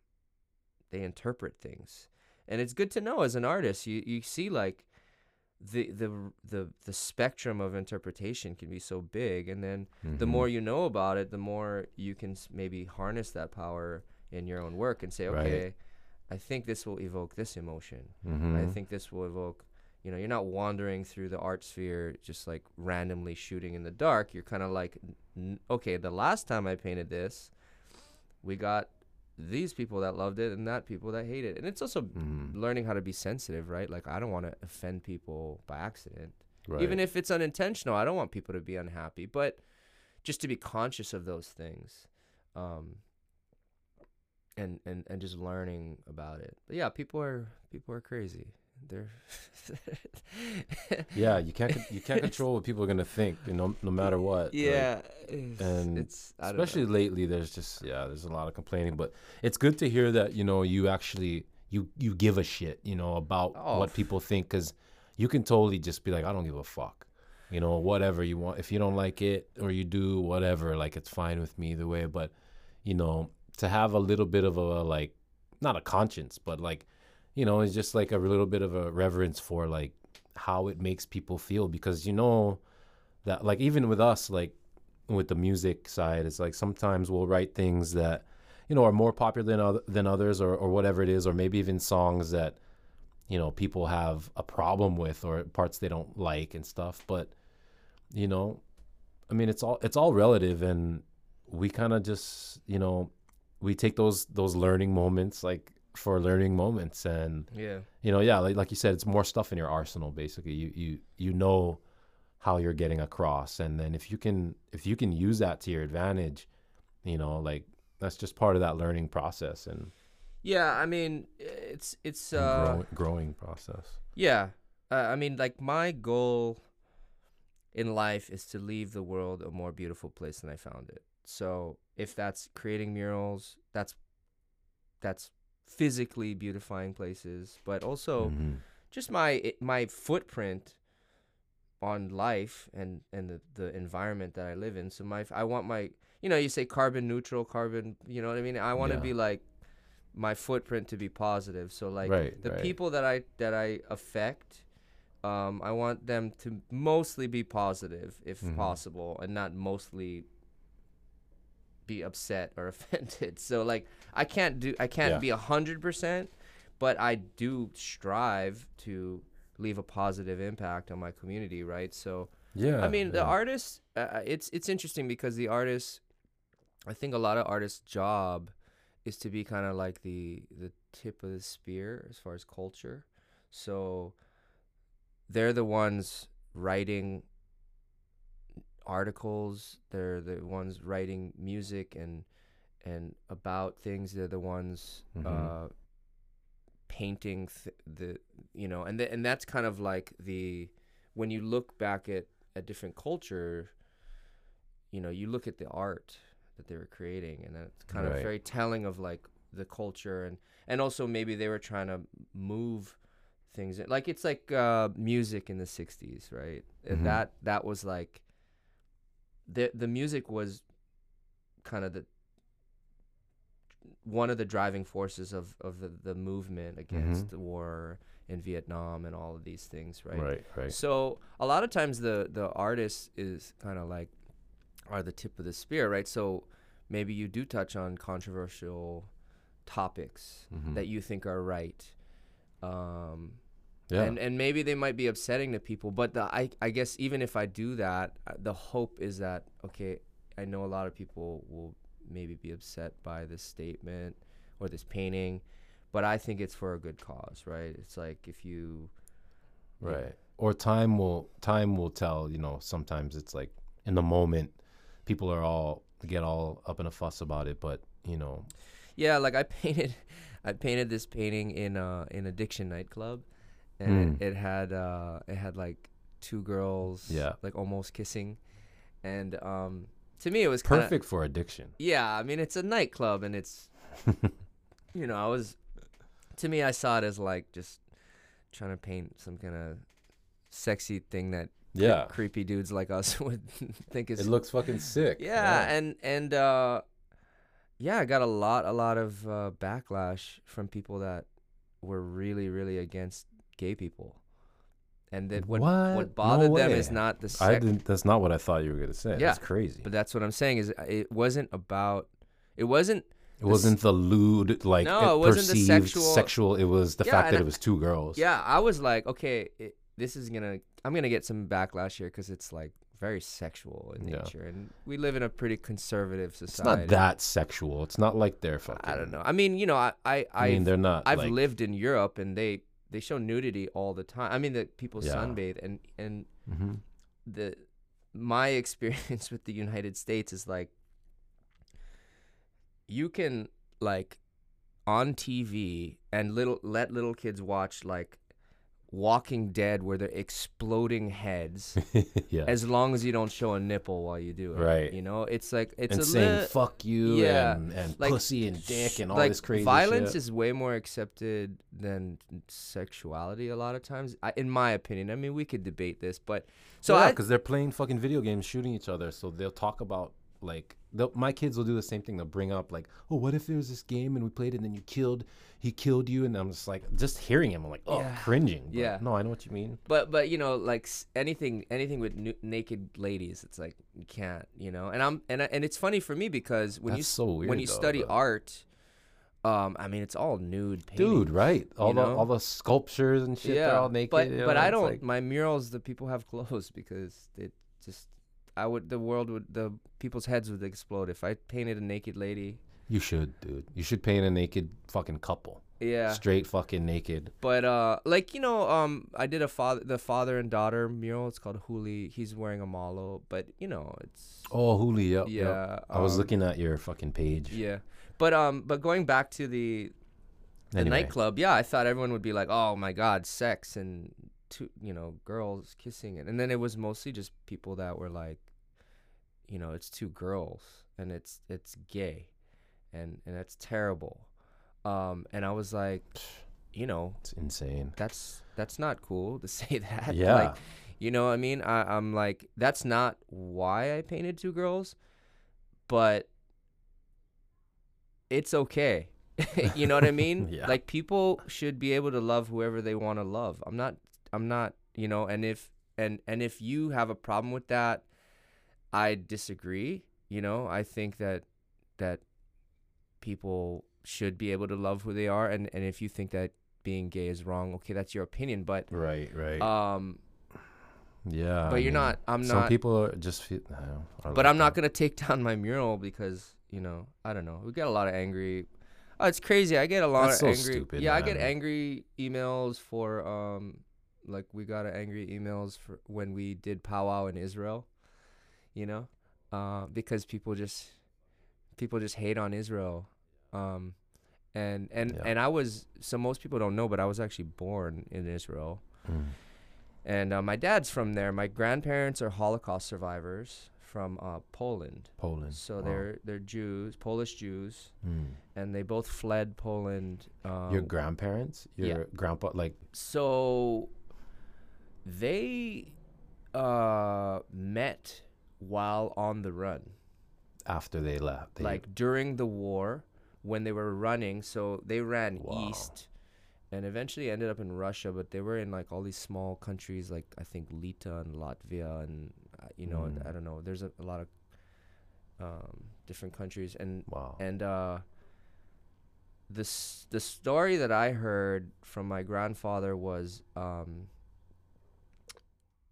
they interpret things, and it's good to know as an artist. You you see like the the the the spectrum of interpretation can be so big, and then the Mhm. more you know about it, the more you can maybe harness that power in your own work and say, Right. okay, I think this will evoke this emotion. I Mhm. think this will evoke, you know, you're not wandering through the art sphere just like randomly shooting in the dark. You're kind of like, n- okay, the last time I painted this, we got these people that loved it and that people that hate it. And it's also Mhm. learning how to be sensitive, right? Like, I don't want to offend people by accident. right. Even if it's unintentional, I don't want people to be unhappy, but just to be conscious of those things. Um, and, and, and just learning about it. But yeah, people are people are crazy. They're yeah, you can't, you can't control what people are gonna think, you know, no matter what. like, Yeah, it's, and it's don't know. especially lately there's just yeah there's a lot of complaining but it's good to hear that you know you actually you you give a shit you know about Oh, what people think because you can totally just be like i don't give a fuck you know whatever you want if you don't like it or you do whatever like it's fine with me either way but you know to have a little bit of a like not a conscience but like you know it's just like a little bit of a reverence for like how it makes people feel because you know that like even with us like with the music side it's like sometimes we'll write things that you know are more popular than other, than others or, or whatever it is or maybe even songs that you know people have a problem with or parts they don't like and stuff. But you know i mean it's all it's all relative and we kind of just you know we take those those learning moments like for learning moments and yeah, you know yeah like, like you said it's more stuff in your arsenal basically you you you know how you're getting across and then if you can if you can use that to your advantage you know like that's just part of that learning process and, yeah. I mean, it's it's uh growing, growing process yeah. Uh, I mean, like my goal in life is to leave the world a more beautiful place than I found it. So if that's creating murals, that's that's physically beautifying places, but also Mhm. just my my footprint on life and and the, the environment that I live in. So my I want my you know you say carbon neutral, carbon you know what I mean. I want to Yeah. be like my footprint to be positive. So like Right, the right. people that I that I affect, um, I want them to mostly be positive if Mhm. possible, and not mostly be upset or offended. So like I can't do I can't Yeah. be a hundred percent, but I do strive to leave a positive impact on my community, right? So yeah I mean, the yeah. artist. Uh, it's it's interesting because the artist. I think a lot of artists' job is to be kind of like the the tip of the spear as far as culture. So they're the ones writing articles. They're the ones writing music and and about things. They're the ones Mhm. uh, painting th- the you know, and th- and that's kind of like the when you look back at a different culture, you know, you look at the art that they were creating, and that's kind of very telling of like the culture, and and also maybe they were trying to move things like it's like uh, music in the 60s right And Mhm. that that was like the the music was kind of the one of the driving forces of of the, the movement against Mhm. the war in Vietnam and all of these things right, Right, right. so a lot of times the the artist is kind of like are the tip of the spear right so maybe you do touch on controversial topics Mhm. that you think are right um yeah. and and maybe they might be upsetting to people but the i i guess even if i do that uh, the hope is that okay i know a lot of people will maybe be upset by this statement or this painting but i think it's for a good cause right it's like if you you know, Right. Or time will time will tell, you know, sometimes it's like in the moment people are all get all up in a fuss about it, but you know, Yeah, like I painted, I painted this painting in a in Addiction nightclub, and Mm. it, it had uh, it had like two girls, Yeah. like almost kissing, and um, to me it was kinda, perfect for addiction. Yeah, I mean it's a nightclub, and it's, you know, I was, to me I saw it as like just trying to paint some kind of sexy thing that cre- Yeah. creepy dudes like us would think is It looks fucking sick. yeah, and and uh yeah i got a lot a lot of uh backlash from people that were really really against gay people and that what What? what No bothered them is not the I didn't that's not what I thought you were gonna say. Yeah, That's crazy. but that's what i'm saying is uh, it wasn't about it wasn't it wasn't the lewd like No, it wasn't the sexual- sexual it was the Yeah, fact that I- it was two girls. yeah i was like okay it, this is gonna i'm gonna get some backlash here because it's like very sexual in Yeah. nature and we live in a pretty conservative society. It's not that sexual. It's not like they're fucking i don't know i mean you know i i I mean I've- they're not I've like, lived in Europe and they they show nudity all the time. I mean that people Yeah. sunbathe and and Mhm. the my experience with the United States is like you can like on TV and little let little kids watch like Walking Dead where they're exploding heads yeah. as long as you don't show a nipple while you do it. Right. You know, it's like it's and a saying li- fuck you yeah, and, and like, pussy and dick and all like this crazy violence shit. is way more accepted than sexuality a lot of times I, in my opinion i mean we could debate this but so yeah, because they're playing fucking video games, shooting each other. So they'll talk about like my kids will do the same thing. They'll bring up like, oh, what if there was this game and we played it and then you killed, he killed you, and I'm just like, just hearing him, I'm like, oh, Yeah. cringing. But Yeah. No, I know what you mean. but but you know like anything anything with nu- naked ladies it's like you can't you know and i'm and I, and it's funny for me because when you That's s- so weird. when you though, study art um i mean it's all nude painting. dude, right? All the know? all the sculptures and shit, they're all naked. But you know, but I don't. like- my murals, the people have clothes because it just. I would. The world would. The people's heads would explode if I painted a naked lady. you should, dude. You should paint a naked fucking couple, Yeah. straight fucking naked. But uh, like you know, um, I did a father, the father and daughter mural. It's called Huli. He's wearing a malo, but you know, it's Oh, Huli, yep, yeah. yep. I was um, looking at your fucking page. Yeah, but um, but going back to the the Anyway. nightclub, yeah, I thought everyone would be like, oh my god, sex and two, you know, girls kissing it, and then it was mostly just people that were like, you know, it's two girls and it's it's gay, and and that's terrible, um, and I was like, you know, It's insane. that's that's not cool to say that. Yeah. Like, you know what I mean? I, I'm like, that's not why I painted two girls, but it's okay. you know what I mean? Yeah. Like people should be able to love whoever they want to love. I'm not I'm not, you know, and if and and if you have a problem with that, I disagree. You know, I think that that people should be able to love who they are and and if you think that being gay is wrong, okay, that's your opinion, but Right, right. um yeah. but I you're mean, not I'm Some not Some people are just feel. I don't know, are but like I'm not gonna take down my mural because you know I don't know. We get a lot of angry. Oh, it's crazy. I get a lot That's of so angry. stupid, yeah, I get angry emails for um, like we got angry emails for when we did powwow in Israel. You know, uh, because people just people just hate on Israel. Um, and and Yeah. and I was so most people don't know, but I was actually born in Israel. Mm. And uh, my dad's from there. My grandparents are Holocaust survivors from uh, Poland. Poland. So Wow. they're they're Jews, Polish Jews, Mm. and they both fled Poland. Uh, Your grandparents, your yeah. grandpa, like so they uh, met while on the run, after they left, they, like during the war when they were running. So they ran Wow. east. And eventually ended up in Russia, but they were in like all these small countries, like I think Lita and Latvia, and uh, you know, Mm. I don't know. There's a, a lot of um, different countries, and wow. and uh, the the story that I heard from my grandfather was um,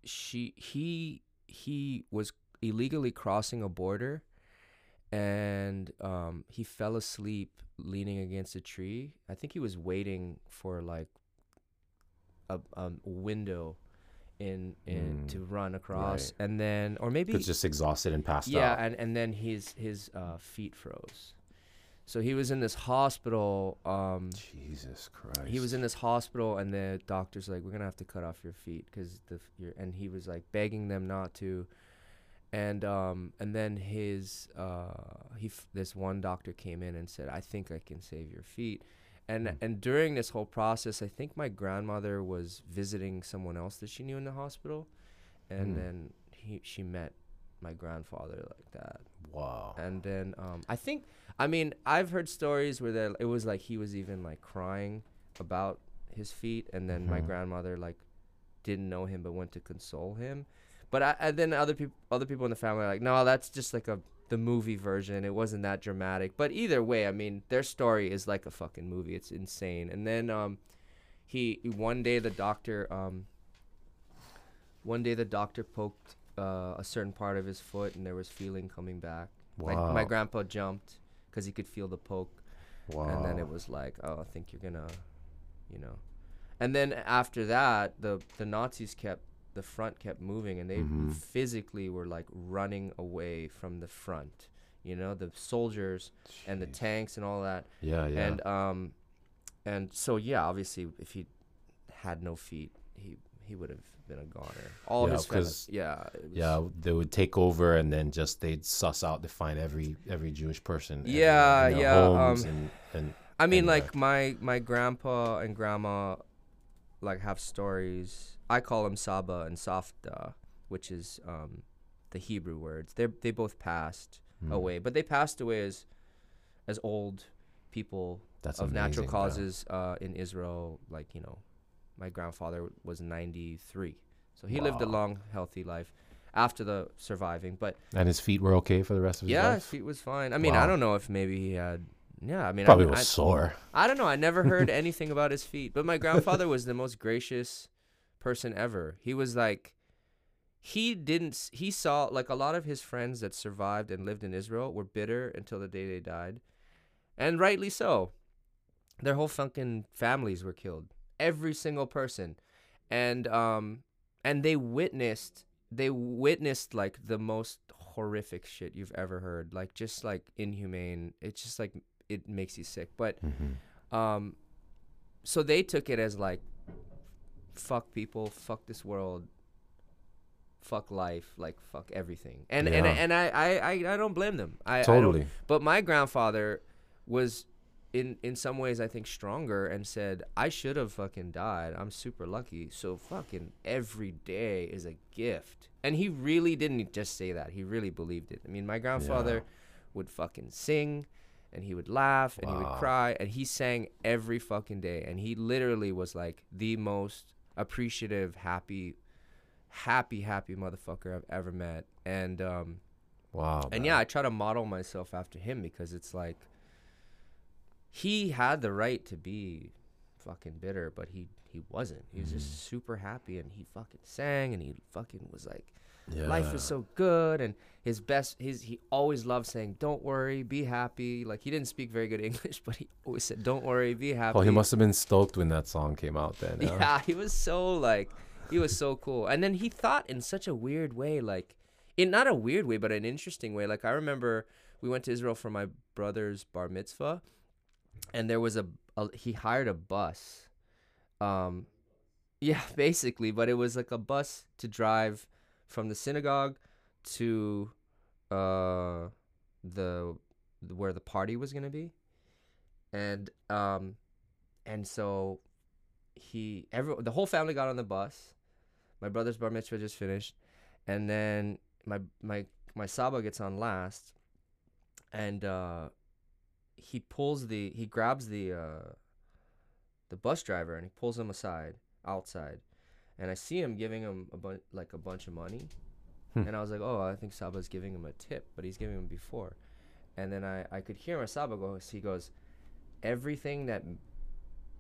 she he he was illegally crossing a border, and um, he fell asleep leaning against a tree. I think he was waiting for like a, a window in in Mm, to run across, right. and then or maybe It's just exhausted and passed yeah, out. and and then his his uh, feet froze. So he was in this hospital. Um, Jesus Christ. he was in this hospital, and the doctor's like, "We're gonna have to cut off your feet because the f- your," and he was like begging them not to. And um and then his uh he f- this one doctor came in and said, "I think I can save your feet." And Mm. and during this whole process, I think my grandmother was visiting someone else that she knew in the hospital, and Mm. then he she met my grandfather like that. Wow. And then um, I think, I mean, I've heard stories where there, it was like he was even like crying about his feet, and then my Mhm. grandmother like didn't know him but went to console him. But I, and then other people, other people in the family are like, no, that's just like a the movie version. It wasn't that dramatic. But either way, I mean, their story is like a fucking movie. It's insane. And then um, he one day the doctor um, one day the doctor poked uh, a certain part of his foot, and there was feeling coming back. My, my grandpa jumped because he could feel the poke, wow. and then it was like, oh, I think you're gonna, you know. And then after that, the the Nazis kept the front kept moving, and they Mhm. physically were like running away from the front. You know, the soldiers and the tanks and all that. Yeah, yeah. And um, and so yeah, obviously, if he had no feet, he he would have been a goner. All Yeah, his family, 'cause- yeah, yeah, they would take over and then just they'd suss out to find every every Jewish person. Yeah, yeah, um, and, and I mean, and, like my my grandpa and grandma, like have stories. I call them Saba and Savta, which is um, the Hebrew words. They they both passed mm, away, but they passed away as as old people That's of natural amazing, bro. causes uh, in Israel. Like you know, my grandfather was ninety three, so he lived a long, healthy life after the surviving. But And his feet were okay for the rest of his yeah, life. Yeah, his feet was fine. I mean, I don't know if maybe he had. Yeah, I mean, Probably I, was I, sore. I don't know. I never heard anything about his feet, but my grandfather was the most gracious person ever. He was like, he didn't. He saw like a lot of his friends that survived and lived in Israel were bitter until the day they died, and rightly so. Their whole fucking families were killed, every single person, and um, and they witnessed. They witnessed like the most horrific shit you've ever heard, like just like inhumane. It's just like it makes you sick, but hmm um, so they took it as like, fuck people, fuck this world, fuck life, like fuck everything, and and Yeah. and I, I I I don't blame them. I I Totally. don't, but my grandfather was in in some ways I think stronger and said I should have fucking died. I'm super lucky. So fucking every day is a gift. And he really didn't just say that. He really believed it. I mean, my grandfather Yeah. would fucking sing and he would laugh and he would cry and he sang every fucking day and he literally was like the most appreciative, happy happy happy motherfucker I've ever met. And um Wow. and man. yeah, I try to model myself after him because it's like he had the right to be fucking bitter, but he he wasn't. He was Mm-hmm. just super happy and he fucking sang and he fucking was like yeah. life is so good and his best his he always loved saying don't worry be happy like he didn't speak very good english but he always said don't worry be happy Oh, he must have been stoked when that song came out. Then. huh? yeah he was so like he was so cool and then he thought in such a weird way like in not a weird way but an interesting way like i remember we went to israel for my brother's bar mitzvah and there was a, a he hired a bus um yeah basically but it was like a bus to drive from the synagogue to uh the where the party was gonna be, and um, and so he every the whole family got on the bus. My brother's bar mitzvah just finished, and then my my my saba gets on last, and uh, he pulls the he grabs the uh, the bus driver and he pulls him aside outside, and I see him giving him a bunch like a bunch of money, Hmm. and I was like, oh, I think Saba's giving him a tip, but he's giving him before, and then I I could hear my Saba go. He goes, everything that m-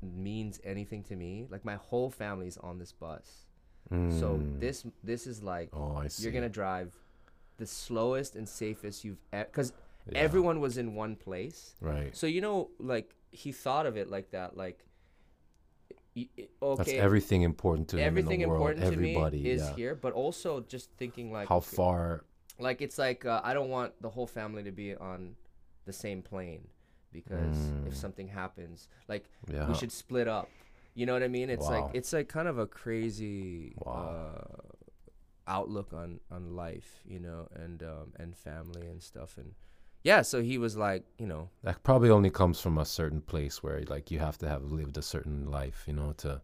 means anything to me, like my whole family's on this bus. So Mm. this this is like Oh, you're gonna drive the slowest and safest you've ever because Yeah. everyone was in one place. Right. So you know, like he thought of it like that, like okay, That's everything important to everything in the world. important Everybody. me is yeah. here, but also just thinking like How far? like it's like uh, I don't want the whole family to be on the same plane because if Mm. something happens, like Yeah. we should split up. You know what I mean? It's Wow. like it's like kind of a crazy Wow. uh, outlook on on life, you know, and um, and family and stuff. And yeah, so he was like, you know, That probably only comes from a certain place where like you have to have lived a certain life, you know, to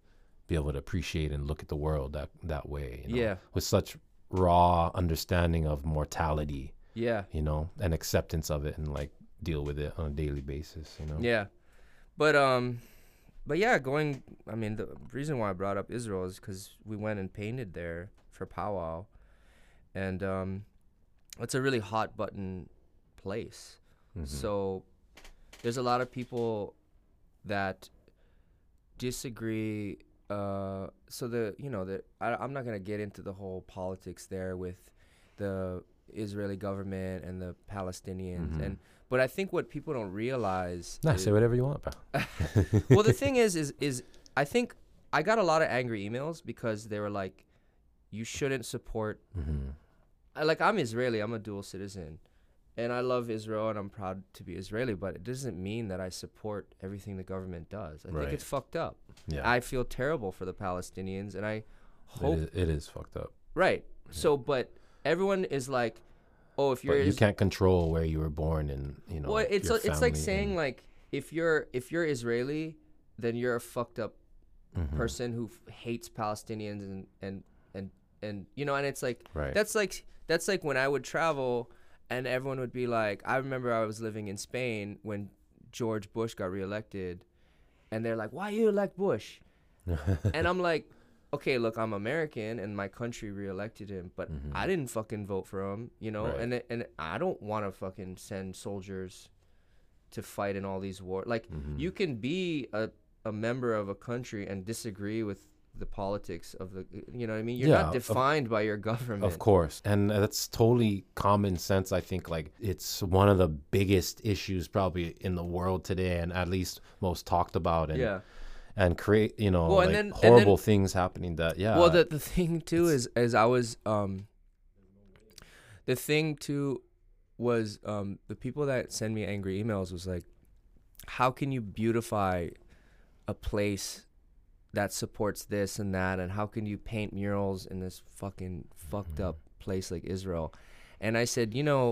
be able to appreciate and look at the world that that way. You know? yeah, With such raw understanding of mortality, yeah, you know, and acceptance of it and like deal with it on a daily basis, you know. yeah. But um, but yeah, going. I mean, the reason why I brought up Israel is because we went and painted there for powwow, and um, it's a really hot button place. Mhm. So there's a lot of people that disagree. Uh, so the you know the I, I'm not gonna get into the whole politics there with the Israeli government and the Palestinians Mhm. and but I think what people don't realize. Nah, is- say whatever you want, bro. well, the thing is, is is I think I got a lot of angry emails because they were like, "You shouldn't support hmm I, like I'm Israeli. I'm a dual citizen, and I love Israel, and I'm proud to be Israeli. But it doesn't mean that I support everything the government does. I Right. think it's fucked up. Yeah. I feel terrible for the Palestinians, and I hope is, it is fucked up. right. So, but everyone is like, "Oh, if you're But you Is- can't control where you were born and, you know. well, it's a, it's like saying like if you're if you're Israeli, then you're a fucked up Mhm. person who f- hates Palestinians and and and and you know, and it's like Right. that's like that's like when I would travel and everyone would be like, I remember I was living in Spain when George Bush got reelected, and they're like, why you elect Bush? and I'm like, okay, look, I'm American and my country reelected him, but Mhm. I didn't fucking vote for him, you know, Right. and it- and I don't want to fucking send soldiers to fight in all these wars. Like Mhm. you can be a a member of a country and disagree with the politics of the you know what I mean? You're Yeah, not of- defined by your government. Of course. And that's totally common sense. I think like it's one of the biggest issues probably in the world today and at least most talked about and Yeah. and create, you know, Well, like then- horrible then- things happening that yeah. well, the the thing too is as I was um the thing too was um the people that send me angry emails was like how can you beautify a place that supports this and that and how can you paint murals in this fucking fucked up place like Israel? And I said you know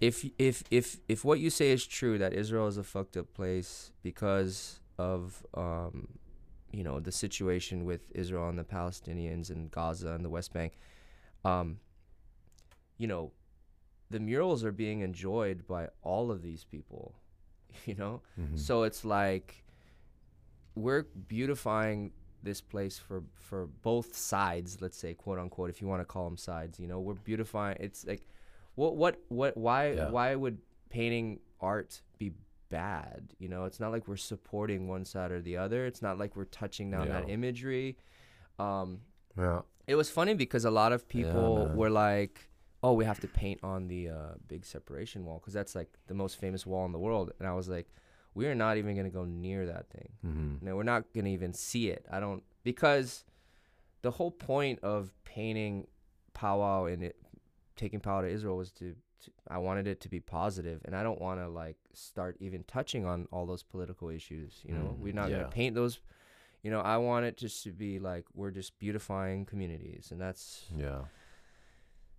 if if if if what you say is true that Israel is a fucked up place because of um you know the situation with Israel and the Palestinians and Gaza and the West Bank um you know the murals are being enjoyed by all of these people you know? Mhm. so it's like we're beautifying this place for for both sides let's say quote unquote if you want to call them sides you know we're beautifying it's like what what what why Yeah. why would painting art be bad you know it's not like we're supporting one side or the other it's not like we're touching down that imagery um yeah. it was funny because a lot of people man. were like, "Oh, we have to paint on the uh, big separation wall because that's like the most famous wall in the world." And I was like, "We are not even gonna go near that thing. Mhm. No, we're not gonna even see it. I don't because the whole point of painting powwow and it taking powwow to Israel was to, to I wanted it to be positive, and I don't want to like start even touching on all those political issues. You know, Mm, we're not yeah. gonna paint those. You know, I want it just to be like we're just beautifying communities, and that's Yeah.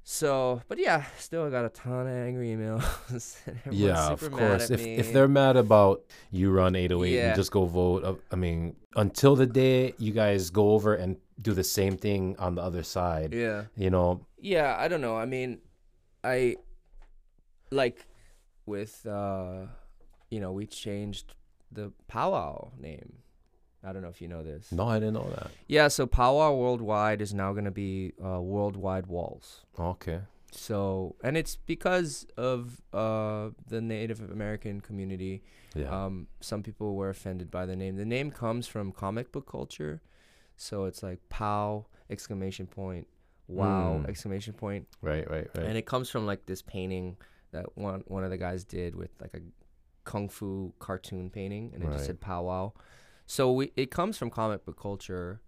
So, but yeah, still got a ton of angry emails. Yeah, of course. If me. if they're mad about you run 808 Yeah. and just go vote, uh, I mean, until the day you guys go over and do the same thing on the other side, yeah, you know, yeah, I don't know. I mean, I like with uh, you know, we changed the powwow name. I don't know if you know this. no, I didn't know that. Yeah, so powwow worldwide is now going to be uh, worldwide walls. Okay. So, and it's because of uh, the Native American community. Yeah. Um, some people were offended by the name. The name comes from comic book culture, so it's like "pow!" exclamation point, "wow!" Mm. exclamation point, right, right, right. and it comes from like this painting that one one of the guys did with like a kung fu cartoon painting, and it Right. just said "powwow." So we it comes from comic book culture,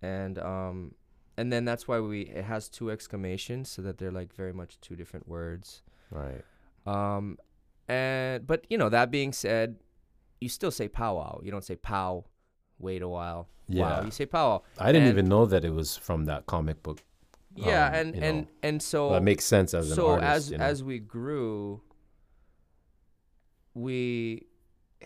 and um, and then that's why we it has two exclamations so that they're like very much two different words. right. Um, and but you know that being said, you still say powwow. You don't say pow. Wait a while. Yeah. Wow. You say powwow. I didn't and- even know that it was from that comic book. Yeah, Um, and and know, and so that makes sense as an so artist. as you know? as we grew, we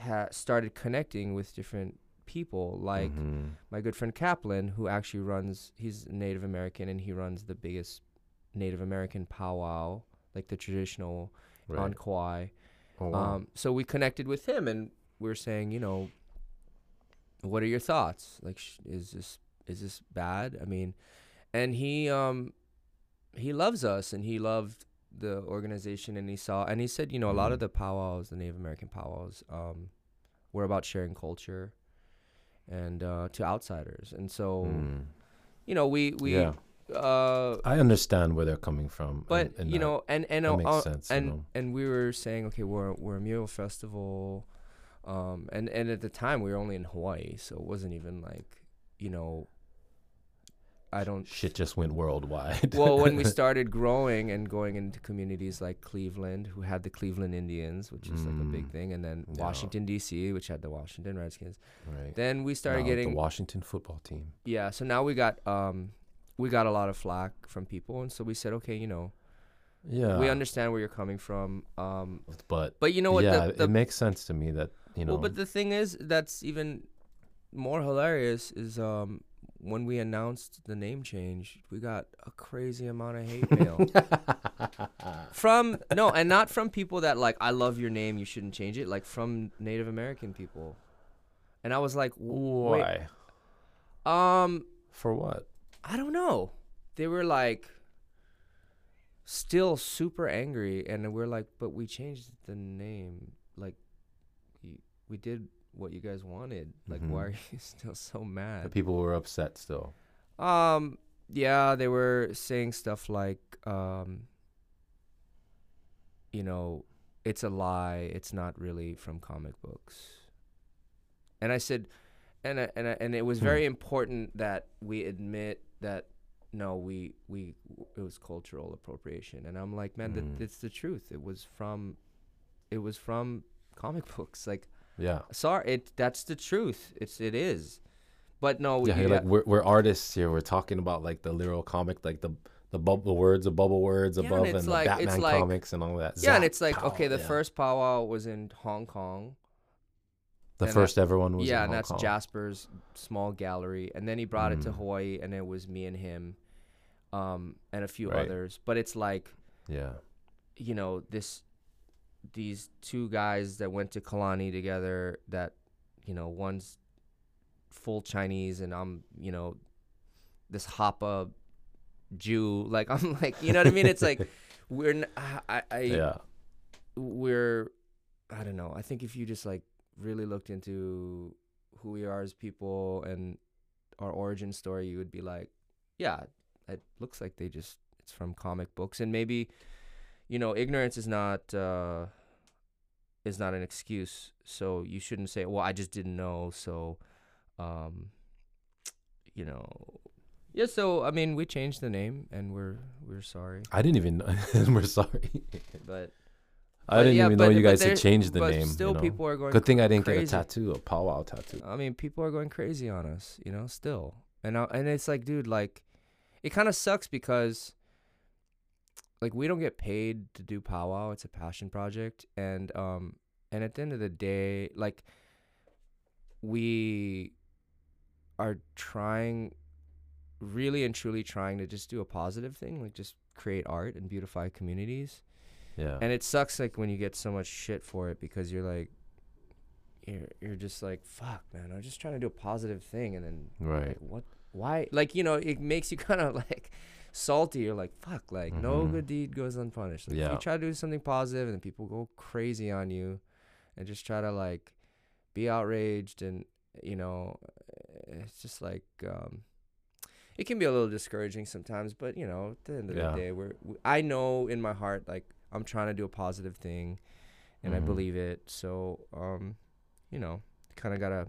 ha- started connecting with different people like Mhm. my good friend Kaplan, who actually runs, he's Native American and he runs the biggest Native American powwow, like the traditional on right. Kauai. Oh, wow. Um, so we connected with him and we are saying, you know, what are your thoughts? Like, sh- is this is this bad? I mean, and he um he loves us and he loved the organization and he saw and he said, you know, a lot of Mhm. the powwows, the Native American powwows, um, were about sharing culture and uh, to outsiders. And so, Mm. you know, we we yeah, uh I understand where they're coming from. but and- and you that- know, and and uh, sense, you and know. and we were saying, okay, we're we're a mural festival, um, and and at the time we were only in Hawaii, so it wasn't even like, you know, I don't. shit just went worldwide. well, when we started growing and going into communities like Cleveland, who had the Cleveland Indians, which is like a big Mm. thing, and then Yeah. Washington D.C., which had the Washington Redskins, right. then we started getting the Washington football team. yeah. So now we got um, we got a lot of flack from people, and so we said, okay, you know, Yeah, we understand where you're coming from, um, but but you know what? yeah, the, the, it makes sense to me that you know. Well, but the thing is, that's even more hilarious is um when we announced the name change, we got a crazy amount of hate mail from no, and not from people that like I love your name, you shouldn't change it. Like from Native American people, and I was like, wait, Why? um, For what? I don't know. They were like still super angry, and we're like, but we changed the name. Like, we did what you guys wanted. Like, why Mhm. are you still so mad? The people were upset still. Um, yeah, they were saying stuff like, um, you know, it's a lie. It's not really from comic books. And I said, and I, and I, and it was Hmm. very important that we admit that no, we we it was cultural appropriation. And I'm like, man, Mm. that it's the truth. It was from, it was from comic books. Like, Yeah. sorry, it that's the truth. It's it is. But no, Yeah, like we're, we're artists here. We're talking about like the literal comic, like the the bubble words, the bubble words Yeah, and above, it's and, like- the Batman like- comics and all that. yeah, and it's like pow, okay, the yeah. first powwow was in Hong Kong. the and first ever one was yeah, and Hong that's Kong. Jasper's small gallery, and then he brought it to Mm. Hawaii, and it was me and him, um, and a few Right. others. But it's like Yeah, you know this, these two guys that went to Kalani together. That you know, one's full Chinese, and I'm you know, this Hapa Jew. Like I'm like you know what I mean? It's like we're n- I I, I yeah, we're I don't know. I think if you just like really looked into who we are as people and our origin story, you would be like, yeah, it looks like they just it's from comic books and maybe you know, ignorance is not uh is not an excuse. So you shouldn't say, "Well, I just didn't know." So um you know, yeah, so I mean, we changed the name and we're we're sorry. I didn't even. know. we're sorry. But I But didn't yeah, even but- know you guys had changed the name. Still, you know? people are going. Good thing I didn't crazy. get a tattoo, a powwow tattoo. I mean, people are going crazy on us. You know, still, and I, and it's like, dude, like, it kind of sucks because like we don't get paid to do powwow. It's a passion project, and um, and at the end of the day, like we are trying, really and truly trying to just do a positive thing, like just create art and beautify communities. Yeah. And it sucks like when you get so much shit for it because you're like, you're you're just like, fuck, man. I'm just trying to do a positive thing, and then right. like, what? Why? Like you know, it makes you kind of like salty. You're like, fuck, like no Mhm. good deed goes unpunished. Like, Yeah. you try to do something positive and people go crazy on you, and just try to like be outraged and you know, it's just like um, it can be a little discouraging sometimes. But you know, at the end of Yeah. the day, we're we, I know in my heart like I'm trying to do a positive thing, and I Mhm. believe it. So um, you know, kind of gotta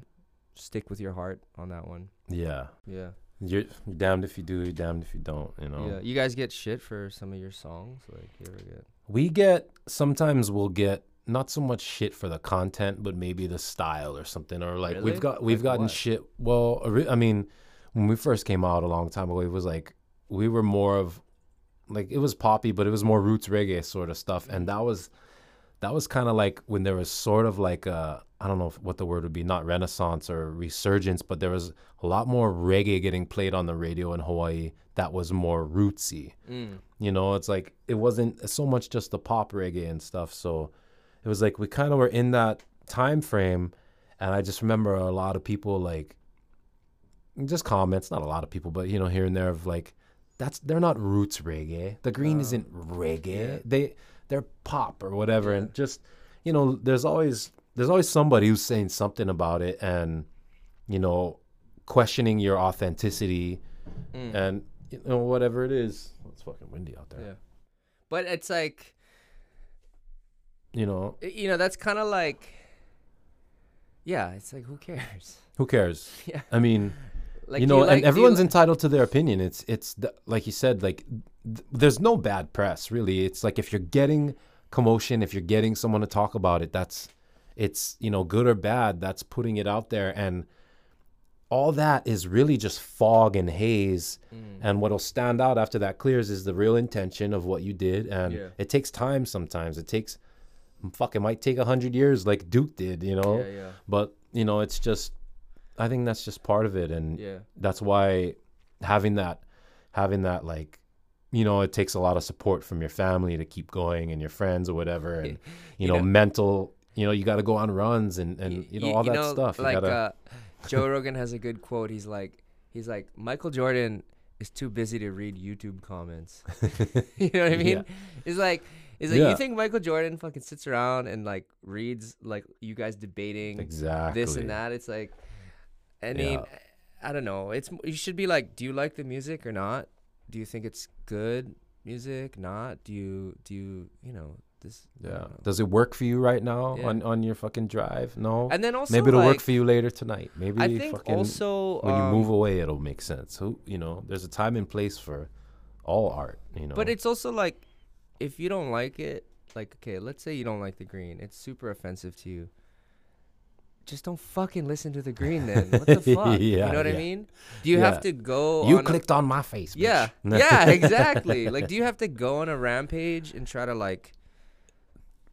stick with your heart on that one. Yeah. Yeah. You're, you're damned if you do, you're damned if you don't, you know? Yeah. You guys get shit for some of your songs? Like you ever get We get, sometimes we'll get not so much shit for the content, but maybe the style or something. Or like Really? we've got, we've Like gotten what? shit. Well, I mean, when we first came out a long time ago, it was like, we were more of, like, it was poppy, but it was more roots reggae sort of stuff. And that was, that was kind of like when there was sort of like a, I don't know if, what the word would be, not renaissance or resurgence, but there was a lot more reggae getting played on the radio in Hawaii that was more rootsy. mm. You know, it's like it wasn't so much just the pop reggae and stuff. So it was like we kind of were in that time frame, and I just remember a lot of people like just comments, not a lot of people, but you know, here and there of like that's they're not roots reggae. The green Oh, isn't reggae. yeah. They they're pop or whatever, Yeah. and just you know, there's always there's always somebody who's saying something about it, and you know, questioning your authenticity Mm. and you know whatever it is. It's fucking windy out there. yeah. But it's like You know, you know, that's kind of like yeah, it's like who cares? who cares? yeah. I mean, Like you know, like- and everyone's li- entitled to their opinion. It's it's the, like you said, like th- there's no bad press really. It's like if you're getting commotion, if you're getting someone to talk about it, that's it's you know good or bad. That's putting it out there, and all that is really just fog and haze. Mm. And what'll stand out after that clears is the real intention of what you did, and Yeah. it takes time. Sometimes it takes, fuck, it might take a hundred years, like Duke did, you know. Yeah, yeah. But you know, it's just, I think that's just part of it, and Yeah. that's why having that, having that, like, you know, it takes a lot of support from your family to keep going and your friends or whatever, and you, You know, know- mental. You know, you got to go on runs and and you know y- all that stuff. You Like gotta, uh, Joe Rogan has a good quote. He's like, he's like, Michael Jordan is too busy to read YouTube comments. you know what I mean? Yeah. It's like, it's like Yeah. you think Michael Jordan fucking sits around and like reads like you guys debating exactly this and that. It's like, I mean, Yeah. I don't know. It's you should be like, do you like the music or not? Do you think it's good music? Not? Do you do you you know this? Yeah. Does it work for you right now Yeah. on on your fucking drive? No. And then also Maybe it'll work for you later tonight. Maybe I think fucking also when you um, move away, it'll make sense. Who you know, there's a time and place for all art. You know. But it's also like, if you don't like it, like okay, let's say you don't like the green, it's super offensive to you. Just don't fucking listen to the green then. What the fuck? yeah, you know what I mean? Do you Yeah. have to go? you on a- clicked on my face. bitch. yeah, yeah, exactly. Like, do you have to go on a rampage and try to like,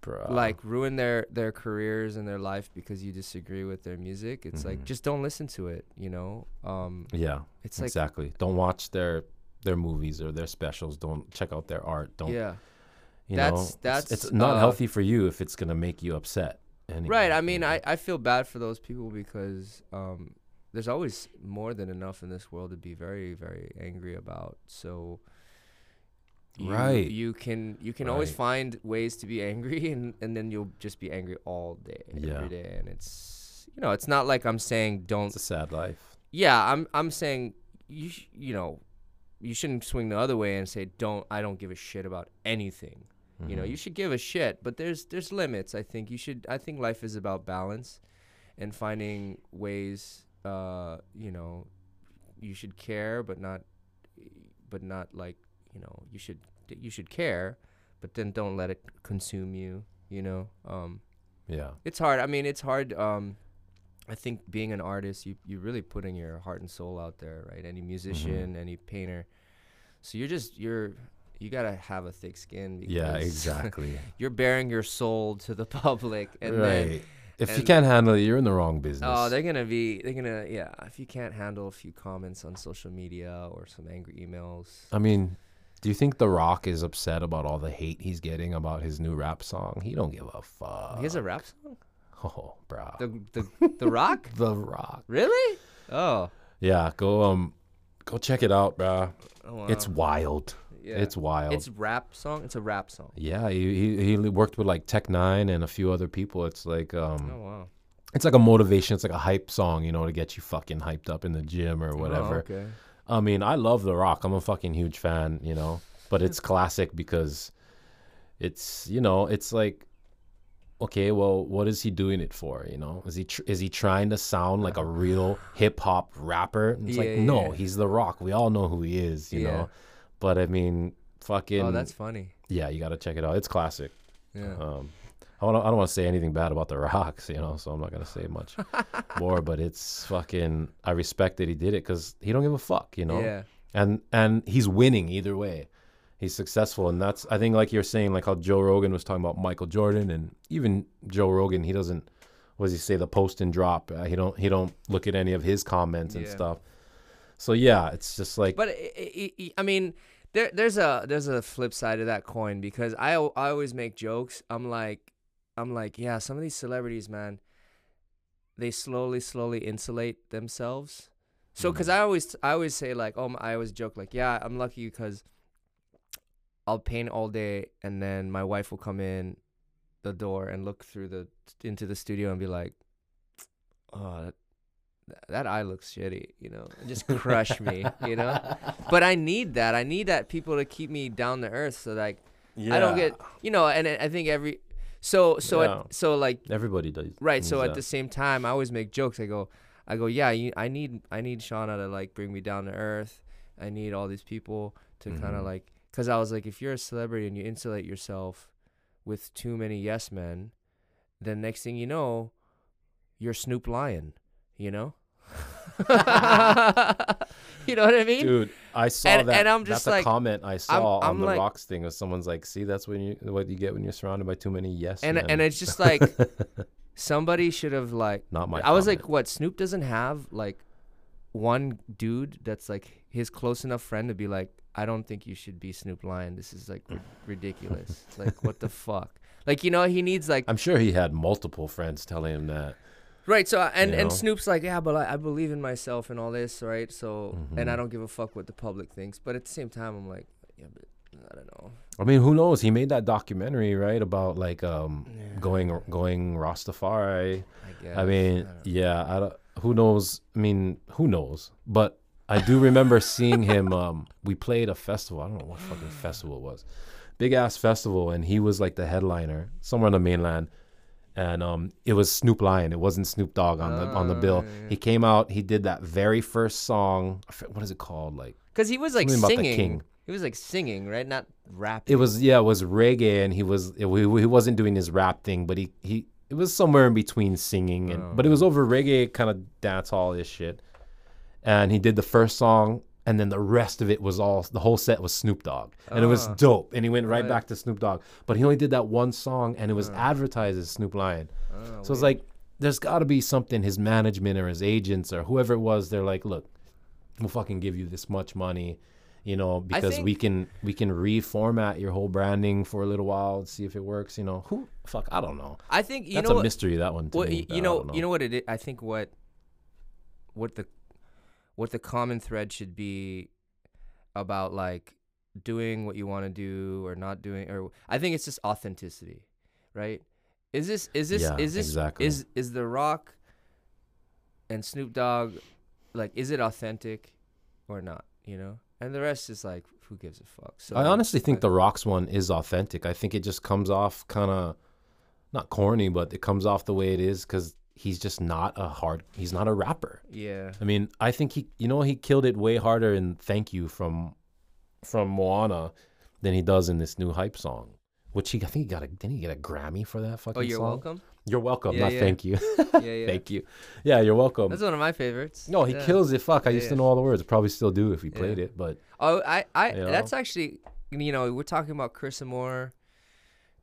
Like ruin their their careers and their life because you disagree with their music? It's like Mhm. just don't listen to it. You know? Um, yeah, it's like exactly. Don't watch their their movies or their specials. Don't check out their art. Don't. yeah. You That's- know, that's, it's, not uh, healthy for you if it's gonna make you upset. Anyway, Right. I you mean, know. I, I feel bad for those people because um, there's always more than enough in this world to be very, very angry about. So, you, Right. you can you can always find ways to be angry, and, and then you'll just be angry all day, Yeah. every day, and it's you know it's not like I'm saying don't. it's a sad life. Yeah, I'm I'm saying you sh- you know you shouldn't swing the other way and say don't I don't give a shit about anything. You know, you should give a shit, but there's there's limits. I think you should. I think life is about balance, and finding ways. Uh, you know, you should care, but not, but not like you know you should you should care, but then don't let it consume you. You know, um, yeah. it's hard. I mean, it's hard. Um, I think being an artist, you you're really putting your heart and soul out there, right? Any musician, any painter. So you're just you're you gotta have a thick skin. Because Yeah, exactly. you're bearing your soul to the public, and then right. If you can't handle it, you're in the wrong business. oh, they're gonna be they're gonna yeah. If you can't handle a few comments on social media or some angry emails, I mean, do you think The Rock is upset about all the hate he's getting about his new rap song? He don't give a fuck. he has a rap song. oh, bro. The the the Rock. The Rock. Really? Oh. Yeah, go um, go check it out, bro. oh wow. It's wild. yeah. It's wild. It's rap song. It's a rap song. yeah, he, he he worked with like Tech N9ne and a few other people. It's like um, Oh wow. it's like a motivation. It's like a hype song, you know, to get you fucking hyped up in the gym or Oh, whatever. okay. I mean, I love The Rock. I'm a fucking huge fan, you know. But it's classic because it's, you know, it's like okay, well, what is he doing it for, you know? Is he tr- is he trying to sound like a real hip hop rapper? And it's Yeah, like, yeah, no, yeah. he's The Rock. We all know who he is, you know. But I mean, fucking Oh, that's funny. yeah, you got to check it out. It's classic. Yeah. Um, I, wanna, I don't want to say anything bad about the Rocks, you know, so I'm not gonna say much more. But it's fucking. I respect that he did it because he don't give a fuck, you know. Yeah. And and he's winning either way. He's successful, and that's I think like you're saying, like how Joe Rogan was talking about Michael Jordan, and even Joe Rogan, he doesn't. What does he say? The post and drop. Uh, he don't. He don't look at any of his comments and Yeah. stuff. So yeah, it's just like But i i i I mean, there there's a there's a flip side of that coin because I I always make jokes. I'm like I'm like yeah, some of these celebrities, man, they slowly slowly insulate themselves. So mm-hmm. because I always I always say like oh I always joke like yeah I'm lucky because I'll paint all day and then my wife will come in the door and look through the into the studio and be like oh that, that eye looks shitty you know just crush me you know but I need that. I need that people to keep me down to earth. So like I don't get you know. And I think every so so Yeah. at, so like everybody does. right. So needs at the same time, I always make jokes. I go I go yeah. You, I need I need Shauna to like bring me down to earth. I need all these people to kind of mm-hmm. like because I was like if you're a celebrity and you insulate yourself with too many yes men, then next thing you know, you're Snoop Lion. You know. you know what I mean? Dude, I saw And- that. and I'm just that's like- a comment I saw I'm on the like- rocks thing. Of someone's like, "See, that's when you what you get when you're surrounded by too many yes and men." and it's just like somebody should have like not my. I was like what Snoop doesn't have like one dude that's like his close enough friend to be like I don't think you should be Snoop Lion this is like ri- ridiculous like what the fuck like you know he needs like I'm sure he had multiple friends telling him that. Right so and You and know? Snoop's like yeah but I, I believe in myself and all this right so and I Mhm. don't give a fuck what the public thinks but at the same time I'm like yeah but I don't know I mean, who knows? He made that documentary right about like um Yeah. going going Rastafari. I guess I mean, don't yeah, I don't, who knows? I mean, who knows? But I do remember seeing him. Um, we played a festival. I don't know what fucking festival it was, big ass festival, and he was like the headliner somewhere on the mainland. And um, it was Snoop Lion. It wasn't Snoop Dogg on the on the Oh, bill. yeah. He came out. He did that very first song. What is it called? Like Cause he was like Something about the singing. king. He was like singing, right? Not rapping. it was yeah, it was reggae, and he was it, he, he wasn't doing his rap thing, but he he it was somewhere in between singing and but it was over reggae kind of dance hall ish shit. And he did the first song, and then the rest of it was all the whole set was Snoop Dogg, and it was Ah. dope. And he went right Right. back to Snoop Dogg, but he only did that one song, and it was advertised as Snoop Lion. Oh, So it's like there's got to be something his management or his agents or whoever it was. They're like, look, we'll fucking give you this much money, you know, because we can we can reformat your whole branding for a little while and see if it works. You know, who fuck I don't know. I think you know. That's know a what, mystery that one. To what me. you know, don't you know what it is. I think what what the what the common thread should be about like doing what you want to do or not doing or I think it's just authenticity, right? Is this is this Yeah, is this exactly. is is the Rock and Snoop Dogg like is it authentic or not? You know, and the rest is like who gives a fuck. So I honestly think I- the Rocks one is authentic. I think it just comes off kind of not corny, but it comes off the way it is because he's just not a hard. He's not a rapper. yeah. I mean, I think he, you know, he killed it way harder in "Thank You" from from Moana than he does in this new hype song. Which he, I think he got a, didn't he get a Grammy for that fucking song. Oh, you're song? welcome. You're welcome. Yeah, not yeah. thank you. Yeah, yeah. thank you. Yeah, you're welcome. That's one of my favorites. no, he Yeah. kills it. Fuck, I used to know all the words. Probably still do if he played it. But Oh, I, I, You that's actually you know, we're talking about Carissa Moore,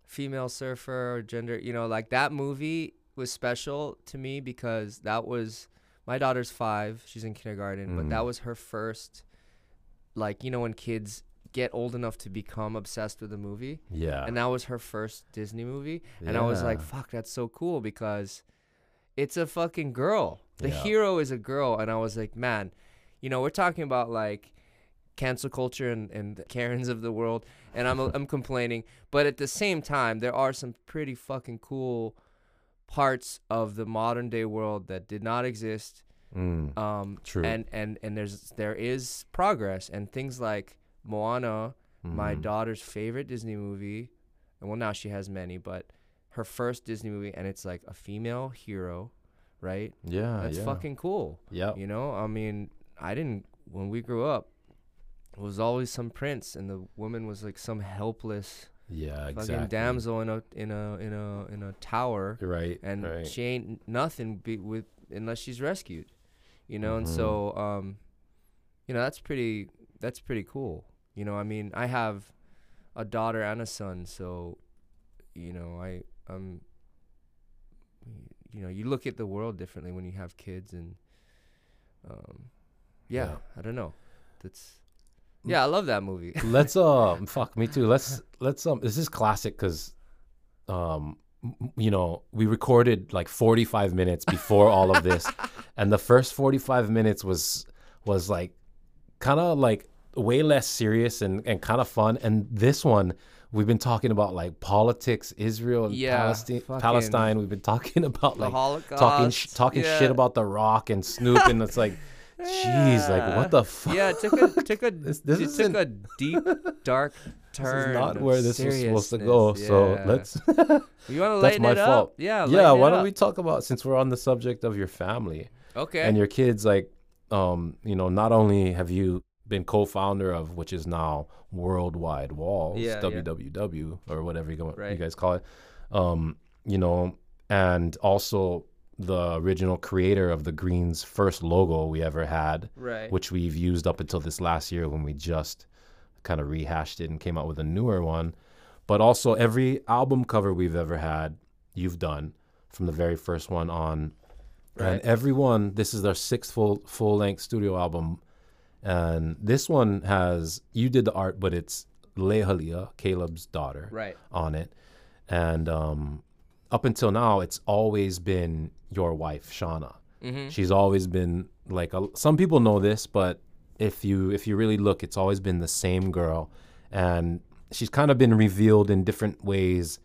female surfer, gender. You know, like that movie was special to me because that was my daughter's five. She's in kindergarten, but Mm. that was her first. Like you know, when kids get old enough to become obsessed with a movie, Yeah. and that was her first Disney movie, and I was like, "Fuck, that's so cool!" Because it's a fucking girl. The Yeah. hero is a girl, and I was like, "Man, you know, we're talking about like cancel culture and, and the Karens of the world, and I'm I'm complaining, but at the same time, there are some pretty fucking cool parts of the modern day world that did not exist. Mm. Um, True. And and and there's there is progress, and things like Moana, my Mhm. daughter's favorite Disney movie, and well now she has many, but her first Disney movie, and it's like a female hero, right? Yeah. That's yeah. fucking cool. Yeah, You know, I mean, I didn't when we grew up. It was always some prince, and the woman was like some helpless Yeah. fucking Exactly. damsel in a in a in a in a tower, Right. and right. she ain't nothing be with unless she's rescued. You know, and Mhm. so um, you know that's pretty that's pretty cool. You know, I mean, I have a daughter and a son, so you know, I um, you know, you look at the world differently when you have kids, and um, yeah, Yeah. I don't know, that's yeah, I love that movie. let's um fuck me too. Let's let's um this is classic because um you know we recorded like 45 minutes before all of this and the first 45 minutes was was like kind of like way less serious and and kind of fun and this one we've been talking about like politics israel and Yeah, palestine palestine we've been talking about the like Holocaust, talking sh- talking yeah. shit about the rock and snoop and it's like jeez like what the fuck Yeah, it took a took a This- this it took a deep dark turn. This is not where this was supposed to go. seriousness, So let's. You want to lighten my it up? fault. Yeah. yeah. Why don't we talk about since we're on the subject of your family Okay. and your kids? Like, um, you know, not only have you been co-founder of which is now Worldwide Walls, Yeah, yeah. WWW or whatever you, go, you guys call it. Um, you know, and also the original creator of the Greens first logo we ever had right. which we've used up until this last year when we just kind of rehashed it and came out with a newer one. But also every album cover we've ever had, you've done from the very first one on. And Right. every one, this is their sixth full full length studio album. And this one has you did the art, but it's Lehalia, Caleb's daughter, right. on it. And um, up until now, it's always been your wife, Shauna. Mm-hmm. She's always been like a, some people know this, but if you if you really look, it's always been the same girl, and she's kind of been revealed in different ways.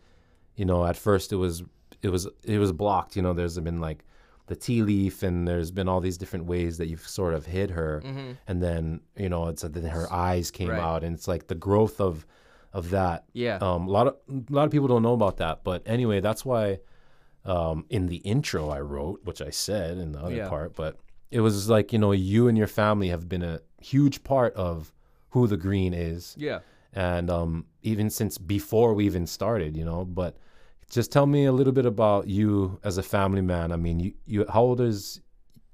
You know, at first it was it was it was blocked. You know, there's been like the tea leaf, and there's been all these different ways that you've sort of hid her, Mm-hmm. and then you know it's then her eyes came Right. out, and it's like the growth of of that Yeah. um, a lot of a lot of people don't know about that, but anyway, that's why um, in the intro I wrote, which I said in the other Yeah. part, but it was like you know you and your family have been a huge part of who the green is, yeah. and um, even since before we even started, you know. But just tell me a little bit about you as a family man. I mean, you, you how old is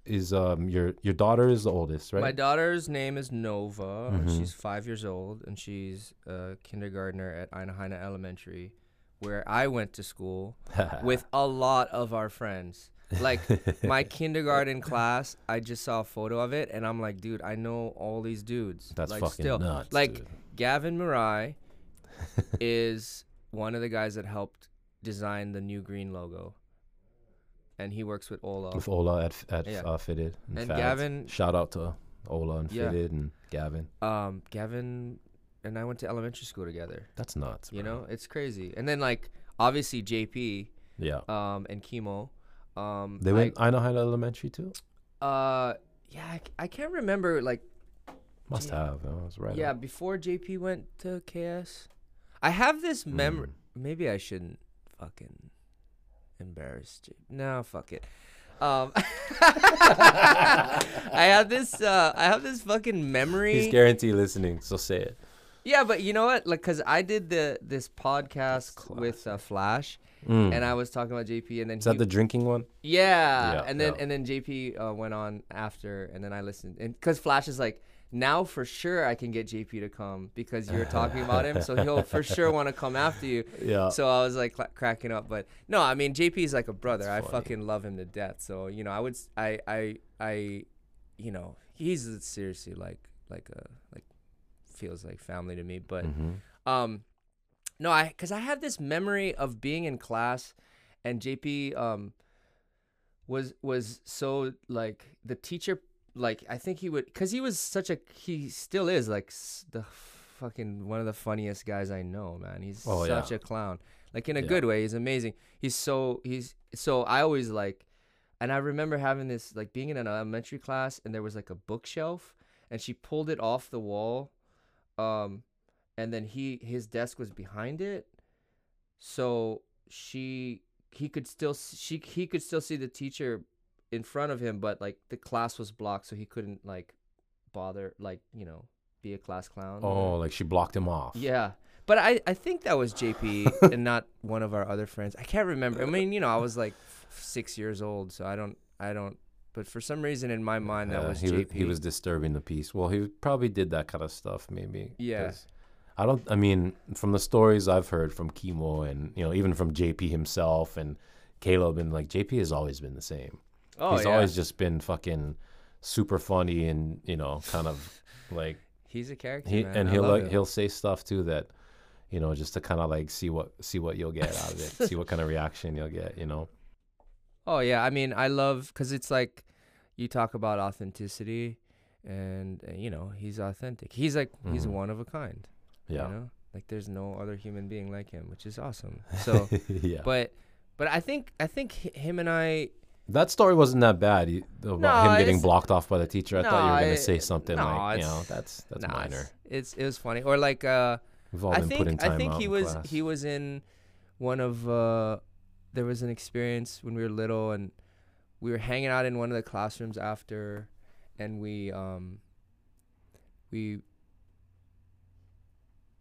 is um your your daughter is the oldest, right? My daughter's name is Nova. and Mhm. She's five years old, and she's a kindergartner at Aina Haina Elementary, where I went to school with a lot of our friends. Like my kindergarten class, I just saw a photo of it, and I'm like, dude, I know all these dudes. That's like, fucking still. nuts. Like dude. Gavin Murai is one of the guys that helped design the new green logo, and he works with Ola. with Ola at at Yeah. uh, Fitted And Fads. Gavin- Shout out to Ola and Yeah. Fitted and Gavin. Um, Gavin and I went to elementary school together. That's nuts. You bro. know, it's crazy. And then like obviously JP Yeah. um and Chemo. Um, They went. Aina Haina Elementary too. Uh, yeah, I can't remember like Must Yeah. have. I was right. yeah on. before JP went to KS. I have this memory. Mm. Maybe I shouldn't fucking embarrass J. No, fuck it. Um, I have this. Uh, I have this fucking memory. He's guaranteed listening, so say it. Yeah, but you know what? Like, cause I did the this podcast with uh, Flash, Mm. and I was talking about JP, and then Is he, that the drinking one? yeah, Yeah, and then yeah. and then JP uh, went on after, and then I listened, and cause Flash is like now for sure I can get JP to come because you're talking about him, so he'll for sure want to come after you. Yeah. So I was like cla cracking up, but no, I mean JP is like a brother. I fucking love him to death. So you know, I would, I, I, I, you know, he's seriously like, like a, like, feels like family to me. But Mhm. um, no, I, cause I have this memory of being in class, and JP um, was was so like the teacher like I think he would, cause he was such a he still is like the fucking one of the funniest guys I know, man. He's Oh, yeah. such a clown, like in a Yeah. good way. He's amazing. He's so he's so I always like, and I remember having this like being in an elementary class, and there was like a bookshelf, and she pulled it off the wall, um, and then he his desk was behind it, so she he could still she he could still see the teacher in front of him, but like the class was blocked, so he couldn't like bother like you know be a class clown. Oh, like she blocked him off. yeah. But I, I think that was JP and not one of our other friends. I can't remember. I mean, you know, I was like six years old, so I don't, I don't. But for some reason in my mind, that Yeah, was he JP. was, he was disturbing the peace. Well, he probably did that kind of stuff, maybe. Yeah. I don't. I mean, from the stories I've heard from Chemo and you know even from JP himself and Caleb and like JP has always been the same. Oh He's yeah. always just been fucking super funny and you know kind of like He's a character, he man. and I he'll like he'll say stuff too that you know just to kind of like see what see what you'll get out of it, see what kind of reaction you'll get. You know. Oh yeah, I mean, I love because it's like you talk about authenticity, and uh, you know he's authentic. He's like he's Mhm. one of a kind. Yeah. You know, like there's no other human being like him, which is awesome. So, yeah. but but I think I think him and I That story wasn't that bad about No, him getting blocked off by the teacher. I thought you were gonna say something no, like, you know, that's that's minor. It's, it's it was funny, or like uh, We've all I been think put in time I think he was class. he was in one of uh, there was an experience when we were little and we were hanging out in one of the classrooms after, and we um we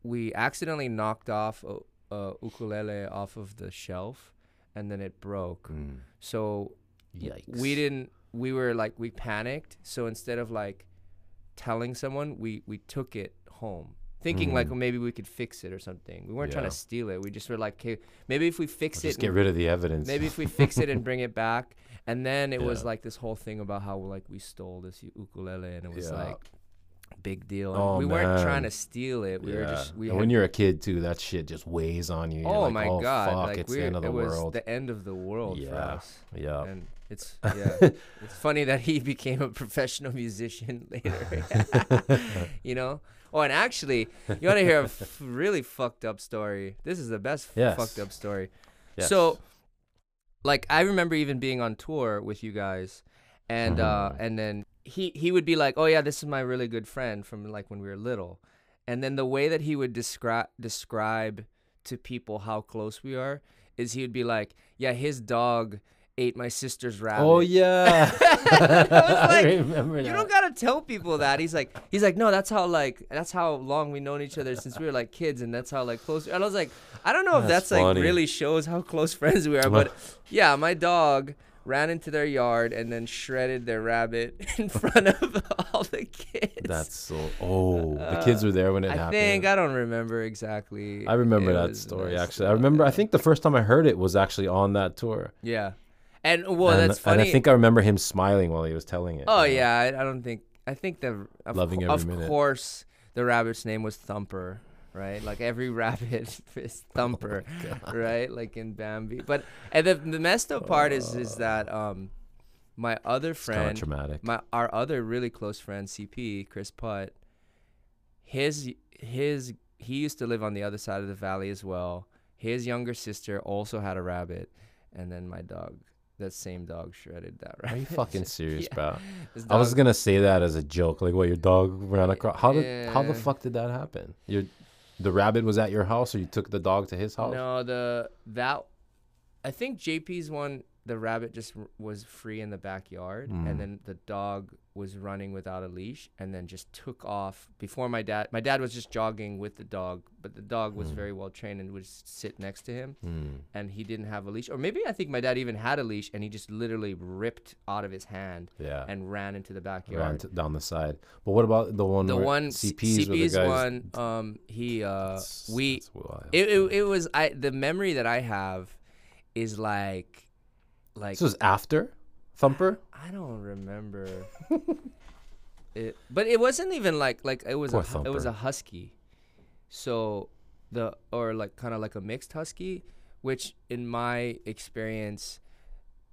we accidentally knocked off a, a ukulele off of the shelf, and then it broke. Mm. So Yikes. we didn't we were like we panicked so instead of like telling someone we we took it home thinking like Mm. well, maybe we could fix it or something we weren't trying Yeah. to steal it we just were like okay maybe if we fix Just it get and- rid of the evidence. maybe if we fix it and bring it back and then it was Yeah. like this whole thing about how like we stole this u- ukulele and it was Yeah. like big deal and Oh, we weren't trying man. to steal it we yeah. were just we and had when you're a kid too, that shit just weighs on you. You're oh like, my oh, god fuck, like it's the end of the it was world. the end of the world for Yeah. us yeah. and it's yeah it's funny that he became a professional musician later you know oh and actually you want to hear a f- really fucked up story this is the best Yes. fucked up story Yes. so like i remember even being on tour with you guys and uh Mhm. and then he he would be like oh yeah this is my really good friend from like when we were little and then the way that he would describe describe to people how close we are is he would be like yeah his dog ate my sister's rabbit oh yeah. I was like, remember you don't gotta tell people that. He's like, he's like, no, that's how like that's how long we known each other since we were like kids, and that's how like close. And I was like, I don't know if That's like really shows how close friends we are, but yeah, my dog ran into their yard and then shredded their rabbit in front of all the kids. That's so. Oh, the uh, kids were there when it I happened. think I don't remember exactly. I remember It that story actually. I remember. I think the first time I heard it was actually on that tour. Yeah, and well, and, that's funny. and I think I remember him smiling while he was telling it. Oh you know? yeah, I, I don't think I think the of, Loving co- every of minute. course the rabbit's name was Thumper, right? Like every rabbit is Thumper, right? Like in Bambi. But and the the messed up part is is that um my other It's friend, traumatic. my our other really close friend CP Chris Putt, his his he used to live on the other side of the valley as well. His younger sister also had a rabbit, and then my dog. That same dog shredded that rabbit. Are you fucking serious, Yeah. bro? I was gonna say that as a joke, like, what your dog ran across. How did how the fuck did that happen? Your the rabbit was at your house, or you took the dog to his house? No, the that I think JP's one the rabbit just r- was free in the backyard, Mm. and then the dog was running without a leash, and then just took off before my dad. My dad was just jogging with the dog, but the dog was Mm. very well trained and would sit next to him, Mm. and he didn't have a leash, or maybe I think my dad even had a leash, and he just literally ripped out of his hand Yeah. and ran into the backyard. t- down the side. But what about the one? the one CPs, where the one, um, he uh, That's- we that's it, it, it was I the memory that I have is like like this was after Thumper. I don't remember it, but it wasn't even like like it was Poor a it was a husky, so the or like kind of like a mixed husky, which in my experience,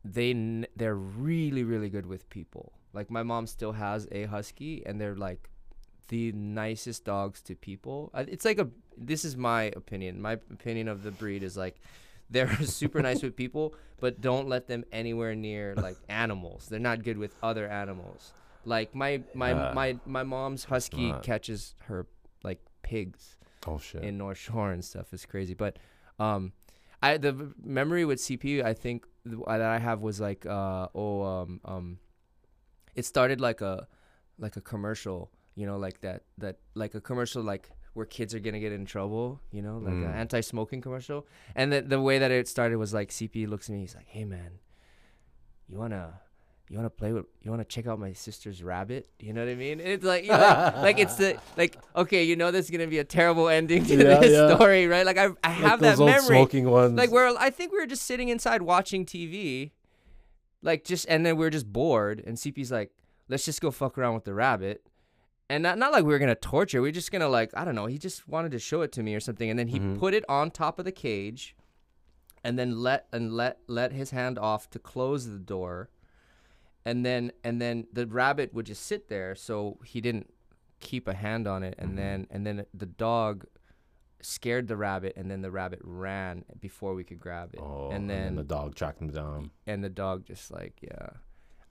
they n- they're really really good with people. Like my mom still has a husky, and they're like the nicest dogs to people. It's like a this is my opinion. My opinion of the breed is like they're super nice with people, but don't let them anywhere near like animals. They're not good with other animals. Like my my Uh, my my mom's husky not- catches her like pigs Oh shit. in North Shore and stuff. is crazy, but um, I the memory with CP I think th- that I have was like uh oh um um, it started like a like a commercial, you know, like that that like a commercial like where kids are gonna get in trouble, you know, like an Mm. anti-smoking commercial. And the the way that it started was like CP looks at me, he's like, hey man, you wanna. You wanna play with? You wanna check out my sister's rabbit? You know what I mean? It's like, you know, like, like it's the like okay, you know this is gonna be a terrible ending to Yeah, this yeah. story, right? Like I I Like have those that memory. smoking ones. Like where I think we were just sitting inside watching TV, like just and then we are just bored, and CP's like, let's just go fuck around with the rabbit. And not, not like we were gonna torture. We are just gonna like I don't know. He just wanted to show it to me or something, and then he Mhm. put it on top of the cage, and then let and let let his hand off to close the door, and then and then the rabbit would just sit there, so he didn't keep a hand on it, and Mhm. then and then the dog scared the rabbit, and then the rabbit ran before we could grab it, oh, and then the dog tracked him down. and the dog just like yeah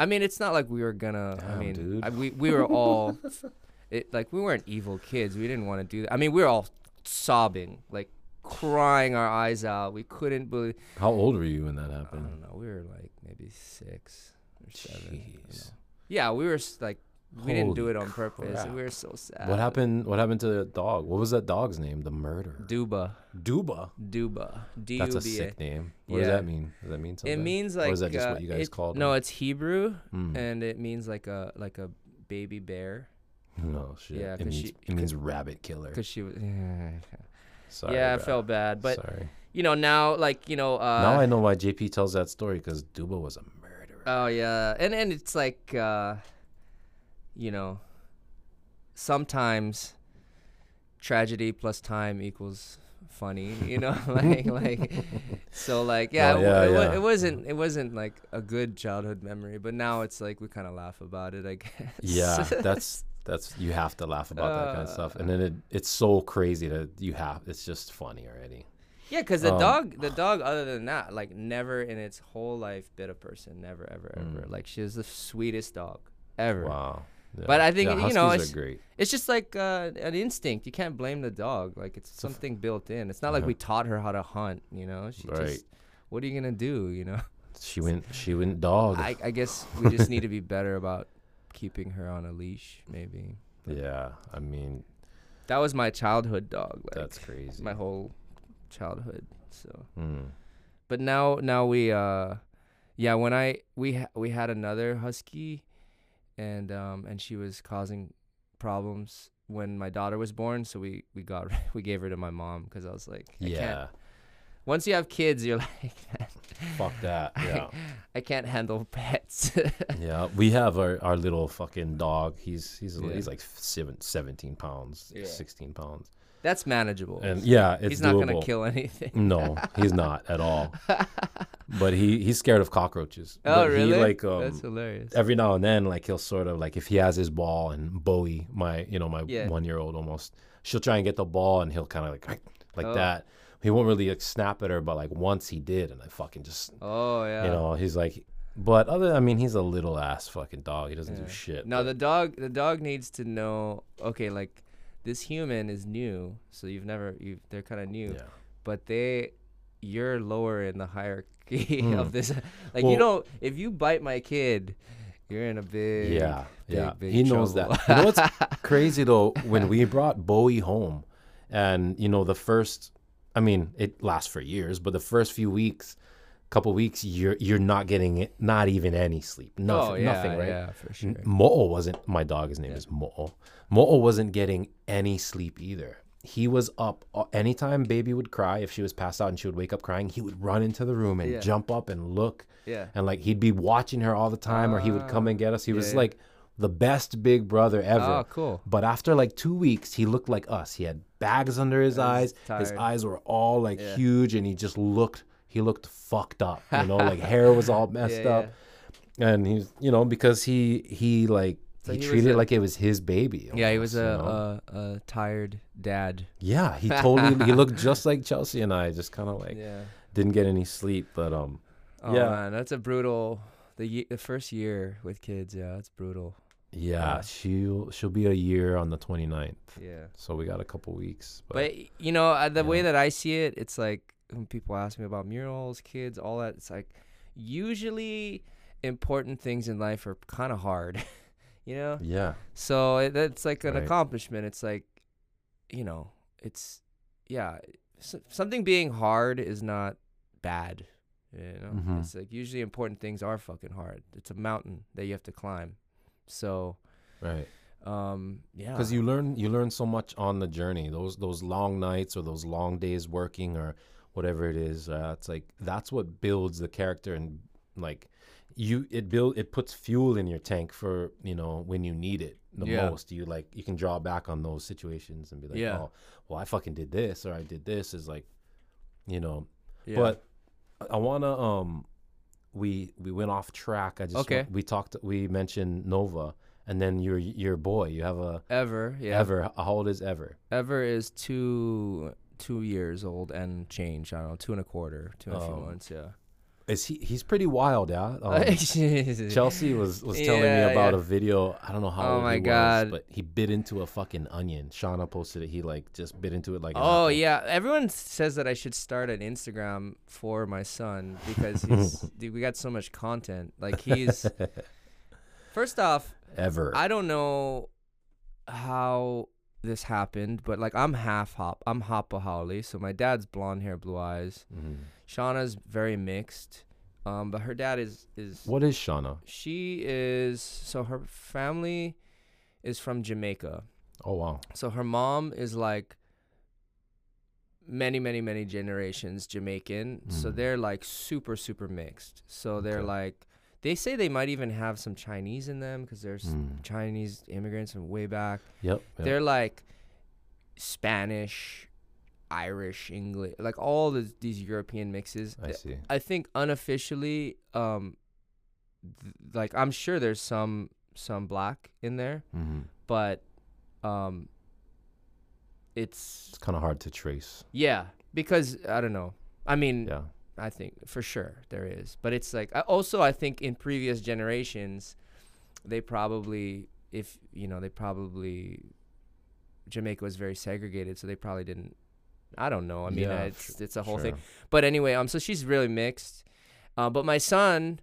i mean it's not like we were gonna i mean dude. I, we, we were all it like we weren't evil kids we didn't want to do that i mean we were all sobbing like crying our eyes out we couldn't believe How old were you when that happened? i don't know we were like maybe six or seven Jeez. yeah we were like we didn't do it on purpose crap. we were so sad What happened? What happened to the dog? What was that dog's name? The murderer. duba Duba. duba d-u-b-a That's a sick name. What does that mean? Does that mean something? it means like or is that just uh, what you guys it- called no him? it's hebrew Mm. and it means like a like a baby bear No shit. yeah, it means, she- it means rabbit killer. because she was Sorry, yeah, I felt bad, but Sorry. you know now, like you know, uh, now I know why JP tells that story because Duba was a murderer. Oh yeah, and and it's like, uh, you know, sometimes tragedy plus time equals funny. You know, like like so like yeah, it, yeah, it, yeah. it wasn't it wasn't like a good childhood memory, but now it's like we kind of laugh about it. I guess. yeah, that's that's you have to laugh about that kind of stuff, and Uh. then it, it's so crazy that you have. It's just funny already. Yeah, because the Um, dog, the dog, other than that, like never in its whole life bit a person. Never, ever, ever. Mm. Like she was the sweetest dog ever. Wow. Yeah. But I think, Yeah, you know, it's- great. It's just like uh, an instinct. You can't blame the dog. Like it's something built in. It's not like Uh-huh. we taught her how to hunt. You know, she Right. just. What are you gonna do? You know. She went. She went dog. I, I guess we just need to be better about keeping her on a leash. Maybe yeah, I mean that was my childhood dog. Like that's crazy. my whole childhood. So. Mm. but now now we uh yeah when i we ha- we had another husky and um and she was causing problems when my daughter was born so we we got we gave her to my mom because i was like I can't, Yeah, once you have kids you're like fuck that. Yeah, i can't handle pets yeah. We have our, our little fucking dog. He's he's Yeah. he's like seven, 17 pounds, Yeah. sixteen pounds, that's manageable and yeah, it's he's not gonna kill anything No, he's not at all. But he he's scared of cockroaches. oh But really He like um, that's hilarious every now and then like he'll sort of like if he has his ball and Bowie, my you know my Yeah. one year old almost, she'll try and get the ball and he'll kind of like like Oh. that. He won't really like, snap at her, but like once he did, and I fucking just oh yeah you know he's like. But other, I mean, he's a little ass fucking dog. He doesn't Yeah. do shit. No, but- the dog the dog needs to know. Okay, like this human is new, so you've never you they're kind of new, yeah. but they you're lower in the hierarchy Mm. of this. Like Well- you don't. If you bite my kid, you're in a big Yeah, big, yeah. big he knows that. You know what's crazy though? When we brought Bowie home, and you know the first, I mean, it lasts for years, but the first few weeks, couple weeks, you're you're not getting it, not even any sleep, nothing, oh yeah, nothing, right? yeah, for sure. Mo'o wasn't my dog. His name Yeah. is Mo'o. Mo'o wasn't getting any sleep either. He was up uh, anytime baby would cry. If she was passed out and she would wake up crying, he would run into the room and Yeah. jump up and look Yeah, and like he'd be watching her all the time or he would come Ah, and get us he yeah, was like the best big brother ever Oh, cool. but after like two weeks he looked like us he had bags under his eyes his eyes were all like Yeah. huge and he just looked he looked fucked up you know like hair was all messed Yeah, up and he's you know because he he like So he, he treated it like it was his baby Yeah, he was a, you know? a a tired dad. yeah he totally he looked just like chelsea and i just kind of like yeah. didn't get any sleep but um Oh Yeah. man, that's a brutal. The ye- the first year with kids, yeah, that's brutal. Yeah Yeah. she'll she'll be a year on the 29th Yeah. so we got a couple weeks but, But you know, uh, the way that I see it, it's like when people ask me about murals, kids, all that. It's like usually important things in life are kind of hard, you know. yeah So it, that's like an Right. accomplishment. It's like, you know, it's yeah, s- something being hard is not bad. You know, Mhm. it's like usually important things are fucking hard. It's a mountain that you have to climb. So, right um, yeah, because you learn you learn so much on the journey those those long nights or those long days working or whatever it is uh, it's like that's what builds the character and like you it build it puts fuel in your tank for you know when you need it the Yeah. most you like you can draw back on those situations and be like Yeah. oh well i fucking did this or i did this is like you know yeah. but i want to um we we went off track i just Okay. we talked we mentioned nova and then your your boy you have a ever, yeah, Ever. How old is Ever? Ever is two two years old and change. I don't know, two and a quarter, two and a few Oh. months. Yeah. Is he? He's pretty wild, yeah. Um, Chelsea was was telling Yeah, me about yeah. a video. I don't know how Oh old my he God. was, but he bit into a fucking onion. Shauna posted it. He like just bit into it like. an Oh yeah, everyone says that I should start an Instagram for my son because he's dude, we got so much content. Like he's first off, Ever. I don't know how this happened, but like I'm half hop. I'm Hapa haole, so my dad's blonde hair, blue eyes. Mhm. Shauna's very mixed, um, but her dad is is What is Shauna? she is so her family is from Jamaica. Oh wow. So her mom is like many, many, many generations Jamaican. So Mm. they're like super, super mixed. So they're like, they say they might even have some Chinese in them because there's Mm. Chinese immigrants from way back. Yep. yep. They're like Spanish, Irish, English, like all the, these European mixes. I see. I think unofficially, um, th- like I'm sure there's some some black in there, hmm but um, it's It's kind of hard to trace. yeah because I don't know. I mean, Yeah. I think for sure there is, but it's like I, also I think in previous generations, they probably if you know they probably Jamaica was very segregated, so they probably didn't. I don't know. I mean, Yeah, it's it's a whole thing. But anyway, um, so she's really mixed. Uh, but my son,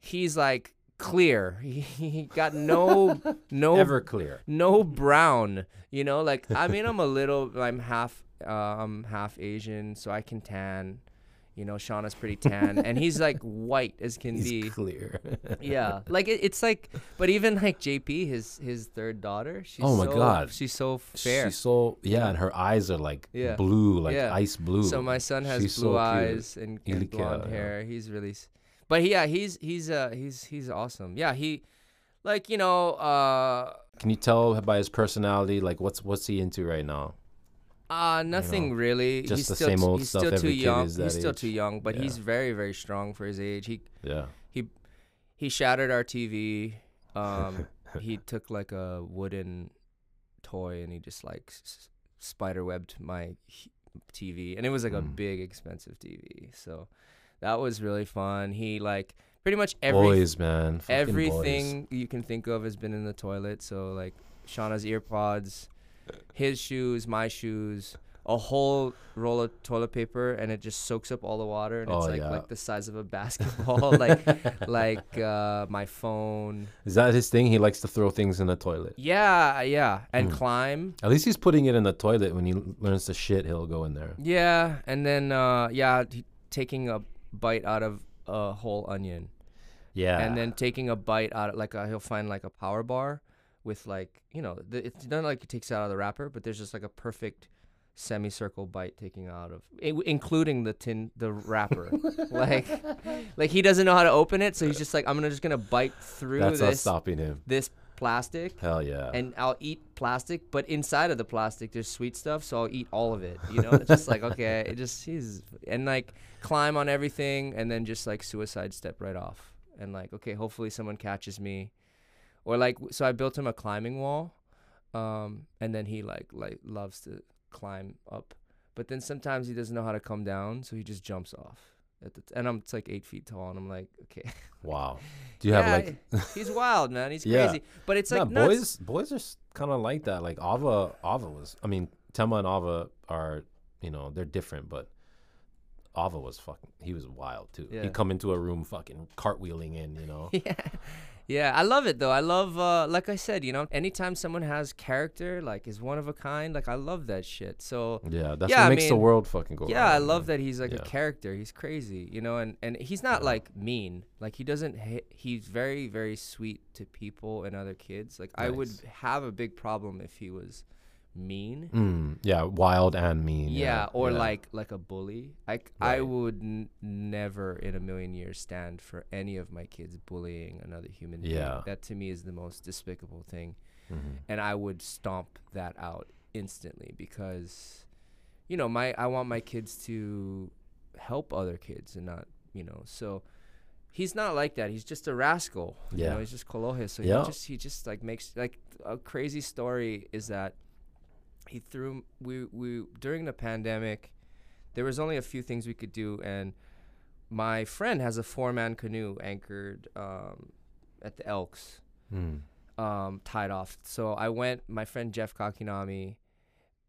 he's like clear. He, he got no no Ever clear. no brown. You know, like I mean, I'm a little. I'm half. Uh, I'm half Asian, so I can tan. You know, Shauna's pretty tan, and he's like white as can He's be. clear. Yeah, like it, it's like, but even like JP, his his third daughter. She's Oh my so- God. she's so fair. She's so yeah, and her eyes are like Yeah. blue, like Yeah. ice blue. So my son has She's blue so eyes and, and blonde yeah. hair. He's really, but yeah, he's he's uh he's he's awesome. Yeah, he, like you know, uh, Can you tell by his personality, like what's what's he into right now? Uh nothing really. just he's the still same old he's stuff still too young. He's that still age. too young, but Yeah. he's very very strong for his age. He Yeah. he he shattered our TV. Um, he took like a wooden toy and he just like s- s- spider webbed my TV, and it was like a Mm. big expensive TV. So that was really fun. He like pretty much every boys, man. Fucking boys. everything you can think of has been in the toilet. So like Shauna's earpods, his shoes, my shoes, a whole roll of toilet paper and it just soaks up all the water and it's Oh, like yeah. like the size of a basketball like like uh my phone Is that his thing? He likes to throw things in the toilet. yeah yeah and Mm. climb At least he's putting it in the toilet. When he learns to shit, he'll go in there. yeah and then uh yeah he, taking a bite out of a whole onion Yeah. and then taking a bite out of like uh, he'll find like a power bar with like you know the, it's not like it takes it out of the wrapper but there's just like a perfect semicircle bite taking out of i- including the tin the wrapper like like he doesn't know how to open it so he's just like i'm gonna just gonna bite through that's this stopping him. this plastic Hell yeah. and I'll eat plastic, but inside of the plastic there's sweet stuff, so I'll eat all of it. You know, it's just like okay, it just he's and like climb on everything, and then just like suicide step right off, and like okay, hopefully someone catches me, or like so I built him a climbing wall, um, and then he like like loves to climb up, but then sometimes he doesn't know how to come down, so he just jumps off. At the t- and I'm it's like eight feet tall, and I'm like, okay, wow. Do you have like? he's wild, man. He's Yeah. crazy, but it's like boys. Boys are kind of like that. Like Ava. Ava was. I mean, Tema and Ava are. You know, they're different, but. Ava was fucking. He was wild too. Yeah. He'd come into a room, fucking cartwheeling in. You know. yeah yeah i love it though i love uh like i said you know anytime someone has character like is one of a kind like i love that shit so Yeah, that's Yeah, I what makes the world fucking go. yeah i love man. that he's like Yeah. a character he's crazy you know and and he's not Yeah. like mean like he doesn't hit he's very very sweet to people and other kids like i would have a big problem if he was mean Mm, yeah, wild and mean. yeah, or yeah. like like a bully. I c- I Right. would n- never in a million years stand for any of my kids bullying another human being. Yeah. That to me is the most despicable thing, Mhm. and I would stomp that out instantly because, you know, my I want my kids to help other kids and not you know so. He's not like that. He's just a rascal. You Yeah. know, he's just Kolohe. So Yeah. he just he just like makes like a crazy story is that he threw we we during the pandemic there was only a few things we could do and my friend has a four man canoe anchored um, at the elks Mm. um, tied off. So i went my friend jeff kakinami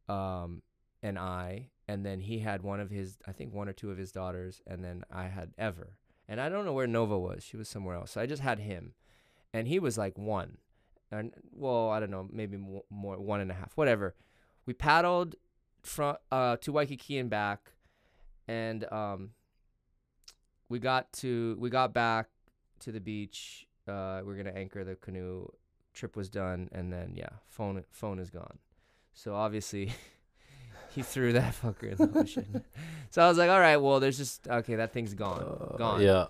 um, and i and then he had one of his i think one or two of his daughters and then i had ever. And i don't know where nova was. She was somewhere else. So i just had him. And he was like one. And well i don't know maybe mo- more one and a half whatever we paddled from uh, to waikiki and back and um, we got to we got back to the beach uh, we are gonna anchor the canoe trip was done and then yeah phone phone is gone so obviously he threw that fucker in the ocean so i was like all right well there's just okay that thing's gone Uh, gone Yeah.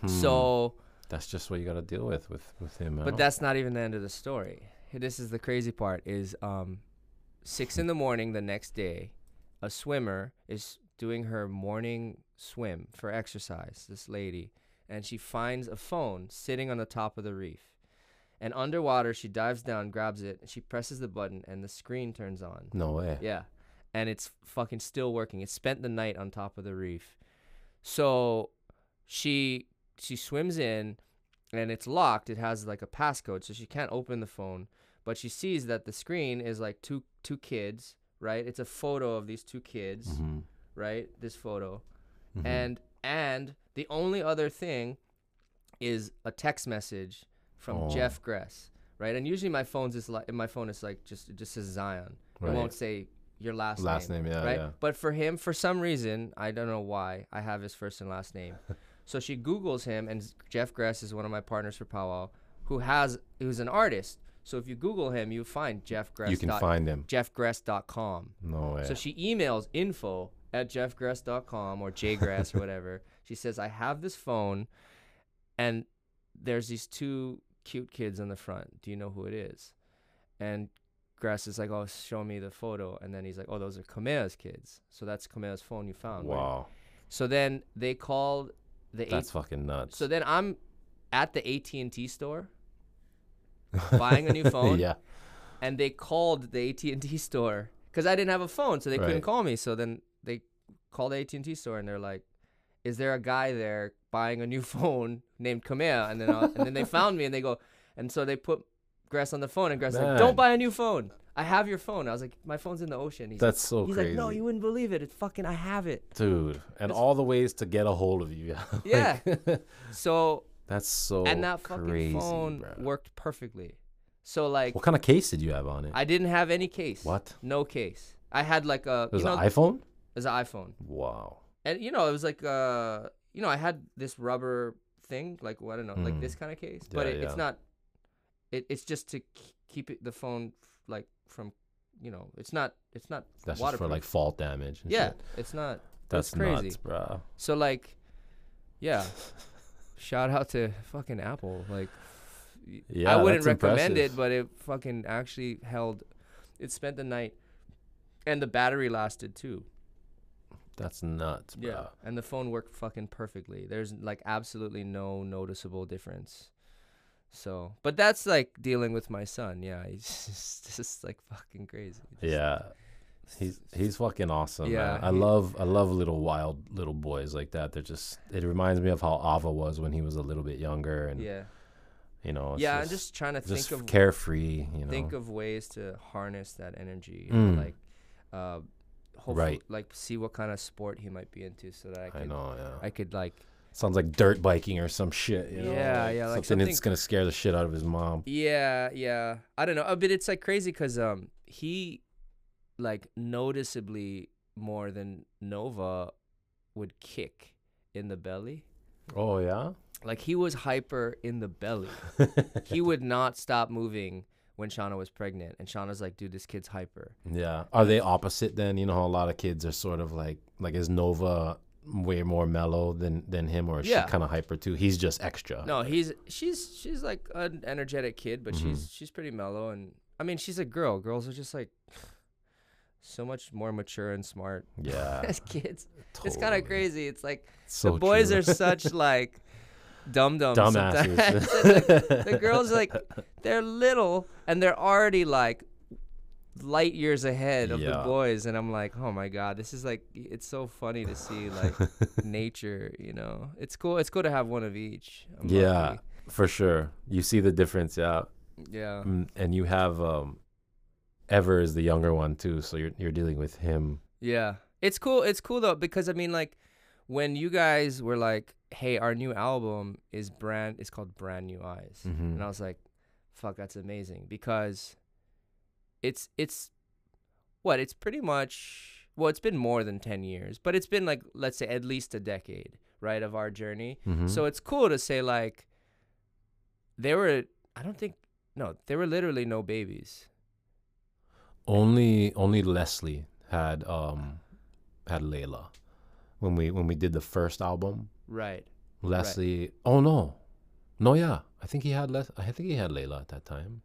Hmm. so that's just what you got to deal with with with him. but that's not even the end of the story this is the crazy part is um six in the morning the next day a swimmer is doing her morning swim for exercise this lady and she finds a phone sitting on the top of the reef and underwater she dives down grabs it and she presses the button and the screen turns on no way. yeah. And it's fucking still working. It spent the night on top of the reef. So she she swims in and it's locked. It has like a passcode so she can't open the phone, but she sees that the screen is like two two kids, right? It's a photo of these two kids, Mm-hmm. right? This photo. Mhm. And and the only other thing is a text message from Oh. Jeff Gress, right? And usually my phone's is like my phone is like just it just says Zion. It won't say your last, last name, Last name, yeah, right? yeah. But for him, for some reason, I don't know why, I have his first and last name. so she Googles him, and Jeff Gress is one of my partners for Powwow, who has who's an artist. So if you Google him, you find Jeff Gress. You can dot- find him. jeffgress.com. No way. So she emails info at jeffgress.com or jgress or whatever. She says, I have this phone and there's these two cute kids in the front. Do you know who it is? And Gress is like, Oh, show me the photo. And then he's like, Oh, those are Kamea's kids. So that's Kamea's phone you found. right?" wow, So then they called the that's AT- fucking nuts. So then I'm at the AT&T store buying a new phone yeah. and they called the AT&T store because I didn't have a phone, so they couldn't call me. So then they called the AT&T store and they're like, "Is there a guy there buying a new phone named Kamea?" And then I'll, and then they found me and they go, and so they put Gress on the phone and Gress like, "Don't buy a new phone. I have your phone. I was like, my phone's in the ocean. He's That's so like, he's crazy, like, no, you wouldn't believe it. It's fucking. I have it. dude. And It's- all the ways to get a hold of you. Yeah. Like, So that's so and that fucking crazy, phone bruh. worked perfectly. So like, What kind of case did you have on it? I didn't have any case. What? No case. I had like a. it was you know, an iPhone. it was an iPhone, Wow. and you know, it was like uh, you know, I had this rubber thing, like well, I don't know, like Mm. this kind of case, but Yeah, it's not. It, it's just to keep it, the phone like from, you know, it's not it's not That's just for like fault damage. and yeah, shit. it's not. That's crazy. nuts, bro. So like, yeah, shout out to fucking Apple. Like, Yeah, I wouldn't recommend impressive. it, but it fucking actually held. It spent the night, and the battery lasted too. That's nuts, bro. Yeah, and the phone worked fucking perfectly. There's like absolutely no noticeable difference. So, but that's like dealing with my son. Yeah, he's just, just like fucking crazy. Just- Yeah. He's he's fucking awesome. Yeah, I love I love little wild little boys like that. They're just it reminds me of how Ava was when he was a little bit younger, and yeah, you know, yeah. I'm just trying to just think of carefree. You know, think of ways to harness that energy you Mm. like uh hopefully Right. like see what kind of sport he might be into so that i I could know. Yeah, i could like sounds like dirt biking or some shit. You know? Yeah, yeah, like something, that's gonna scare the shit out of his mom. yeah yeah i don't know uh, but it's like crazy because um he like noticeably more than nova would kick in the belly Oh yeah. like he was hyper in the belly he would not stop moving when shauna was pregnant and shauna's like dude this kid's hyper Yeah. Are they opposite then? You know how a lot of kids are sort of like like is Nova way more mellow than than him or is Yeah. she kind of hyper too? He's just extra. No, he's she's she's like an energetic kid, but Mhm. she's she's pretty mellow and I mean she's a girl. Girls are just like so much more mature and smart Yeah. as kids. It's kind of crazy. It's like So the boys true. are such like dumb dums. dumbasses. the girls like they're little and they're already like light years ahead of the boys and I'm like, "Oh my god, this is like it's so funny to see like nature, you know. It's cool. It's cool to have one of each. I'm Yeah, lucky. for sure. You see the difference, yeah. Yeah. Mm, And you have um Ever is the younger one too, so you're you're dealing with him. Yeah. It's cool. It's cool though because I mean like when you guys were like, "Hey, our new album is brand it's called Brand New Eyes." Mhm. And I was like, "Fuck, that's amazing." Because it's it's what? It's pretty much well, it's been more than 10 years, but it's been like let's say at least a decade, right, of our journey. Mhm. So it's cool to say like there were I don't think no, there were literally no babies. Only only Leslie had um had Layla when we when we did the first album. Right. Leslie. Oh no, no, yeah. I think he had Les. I think he had Layla at that time.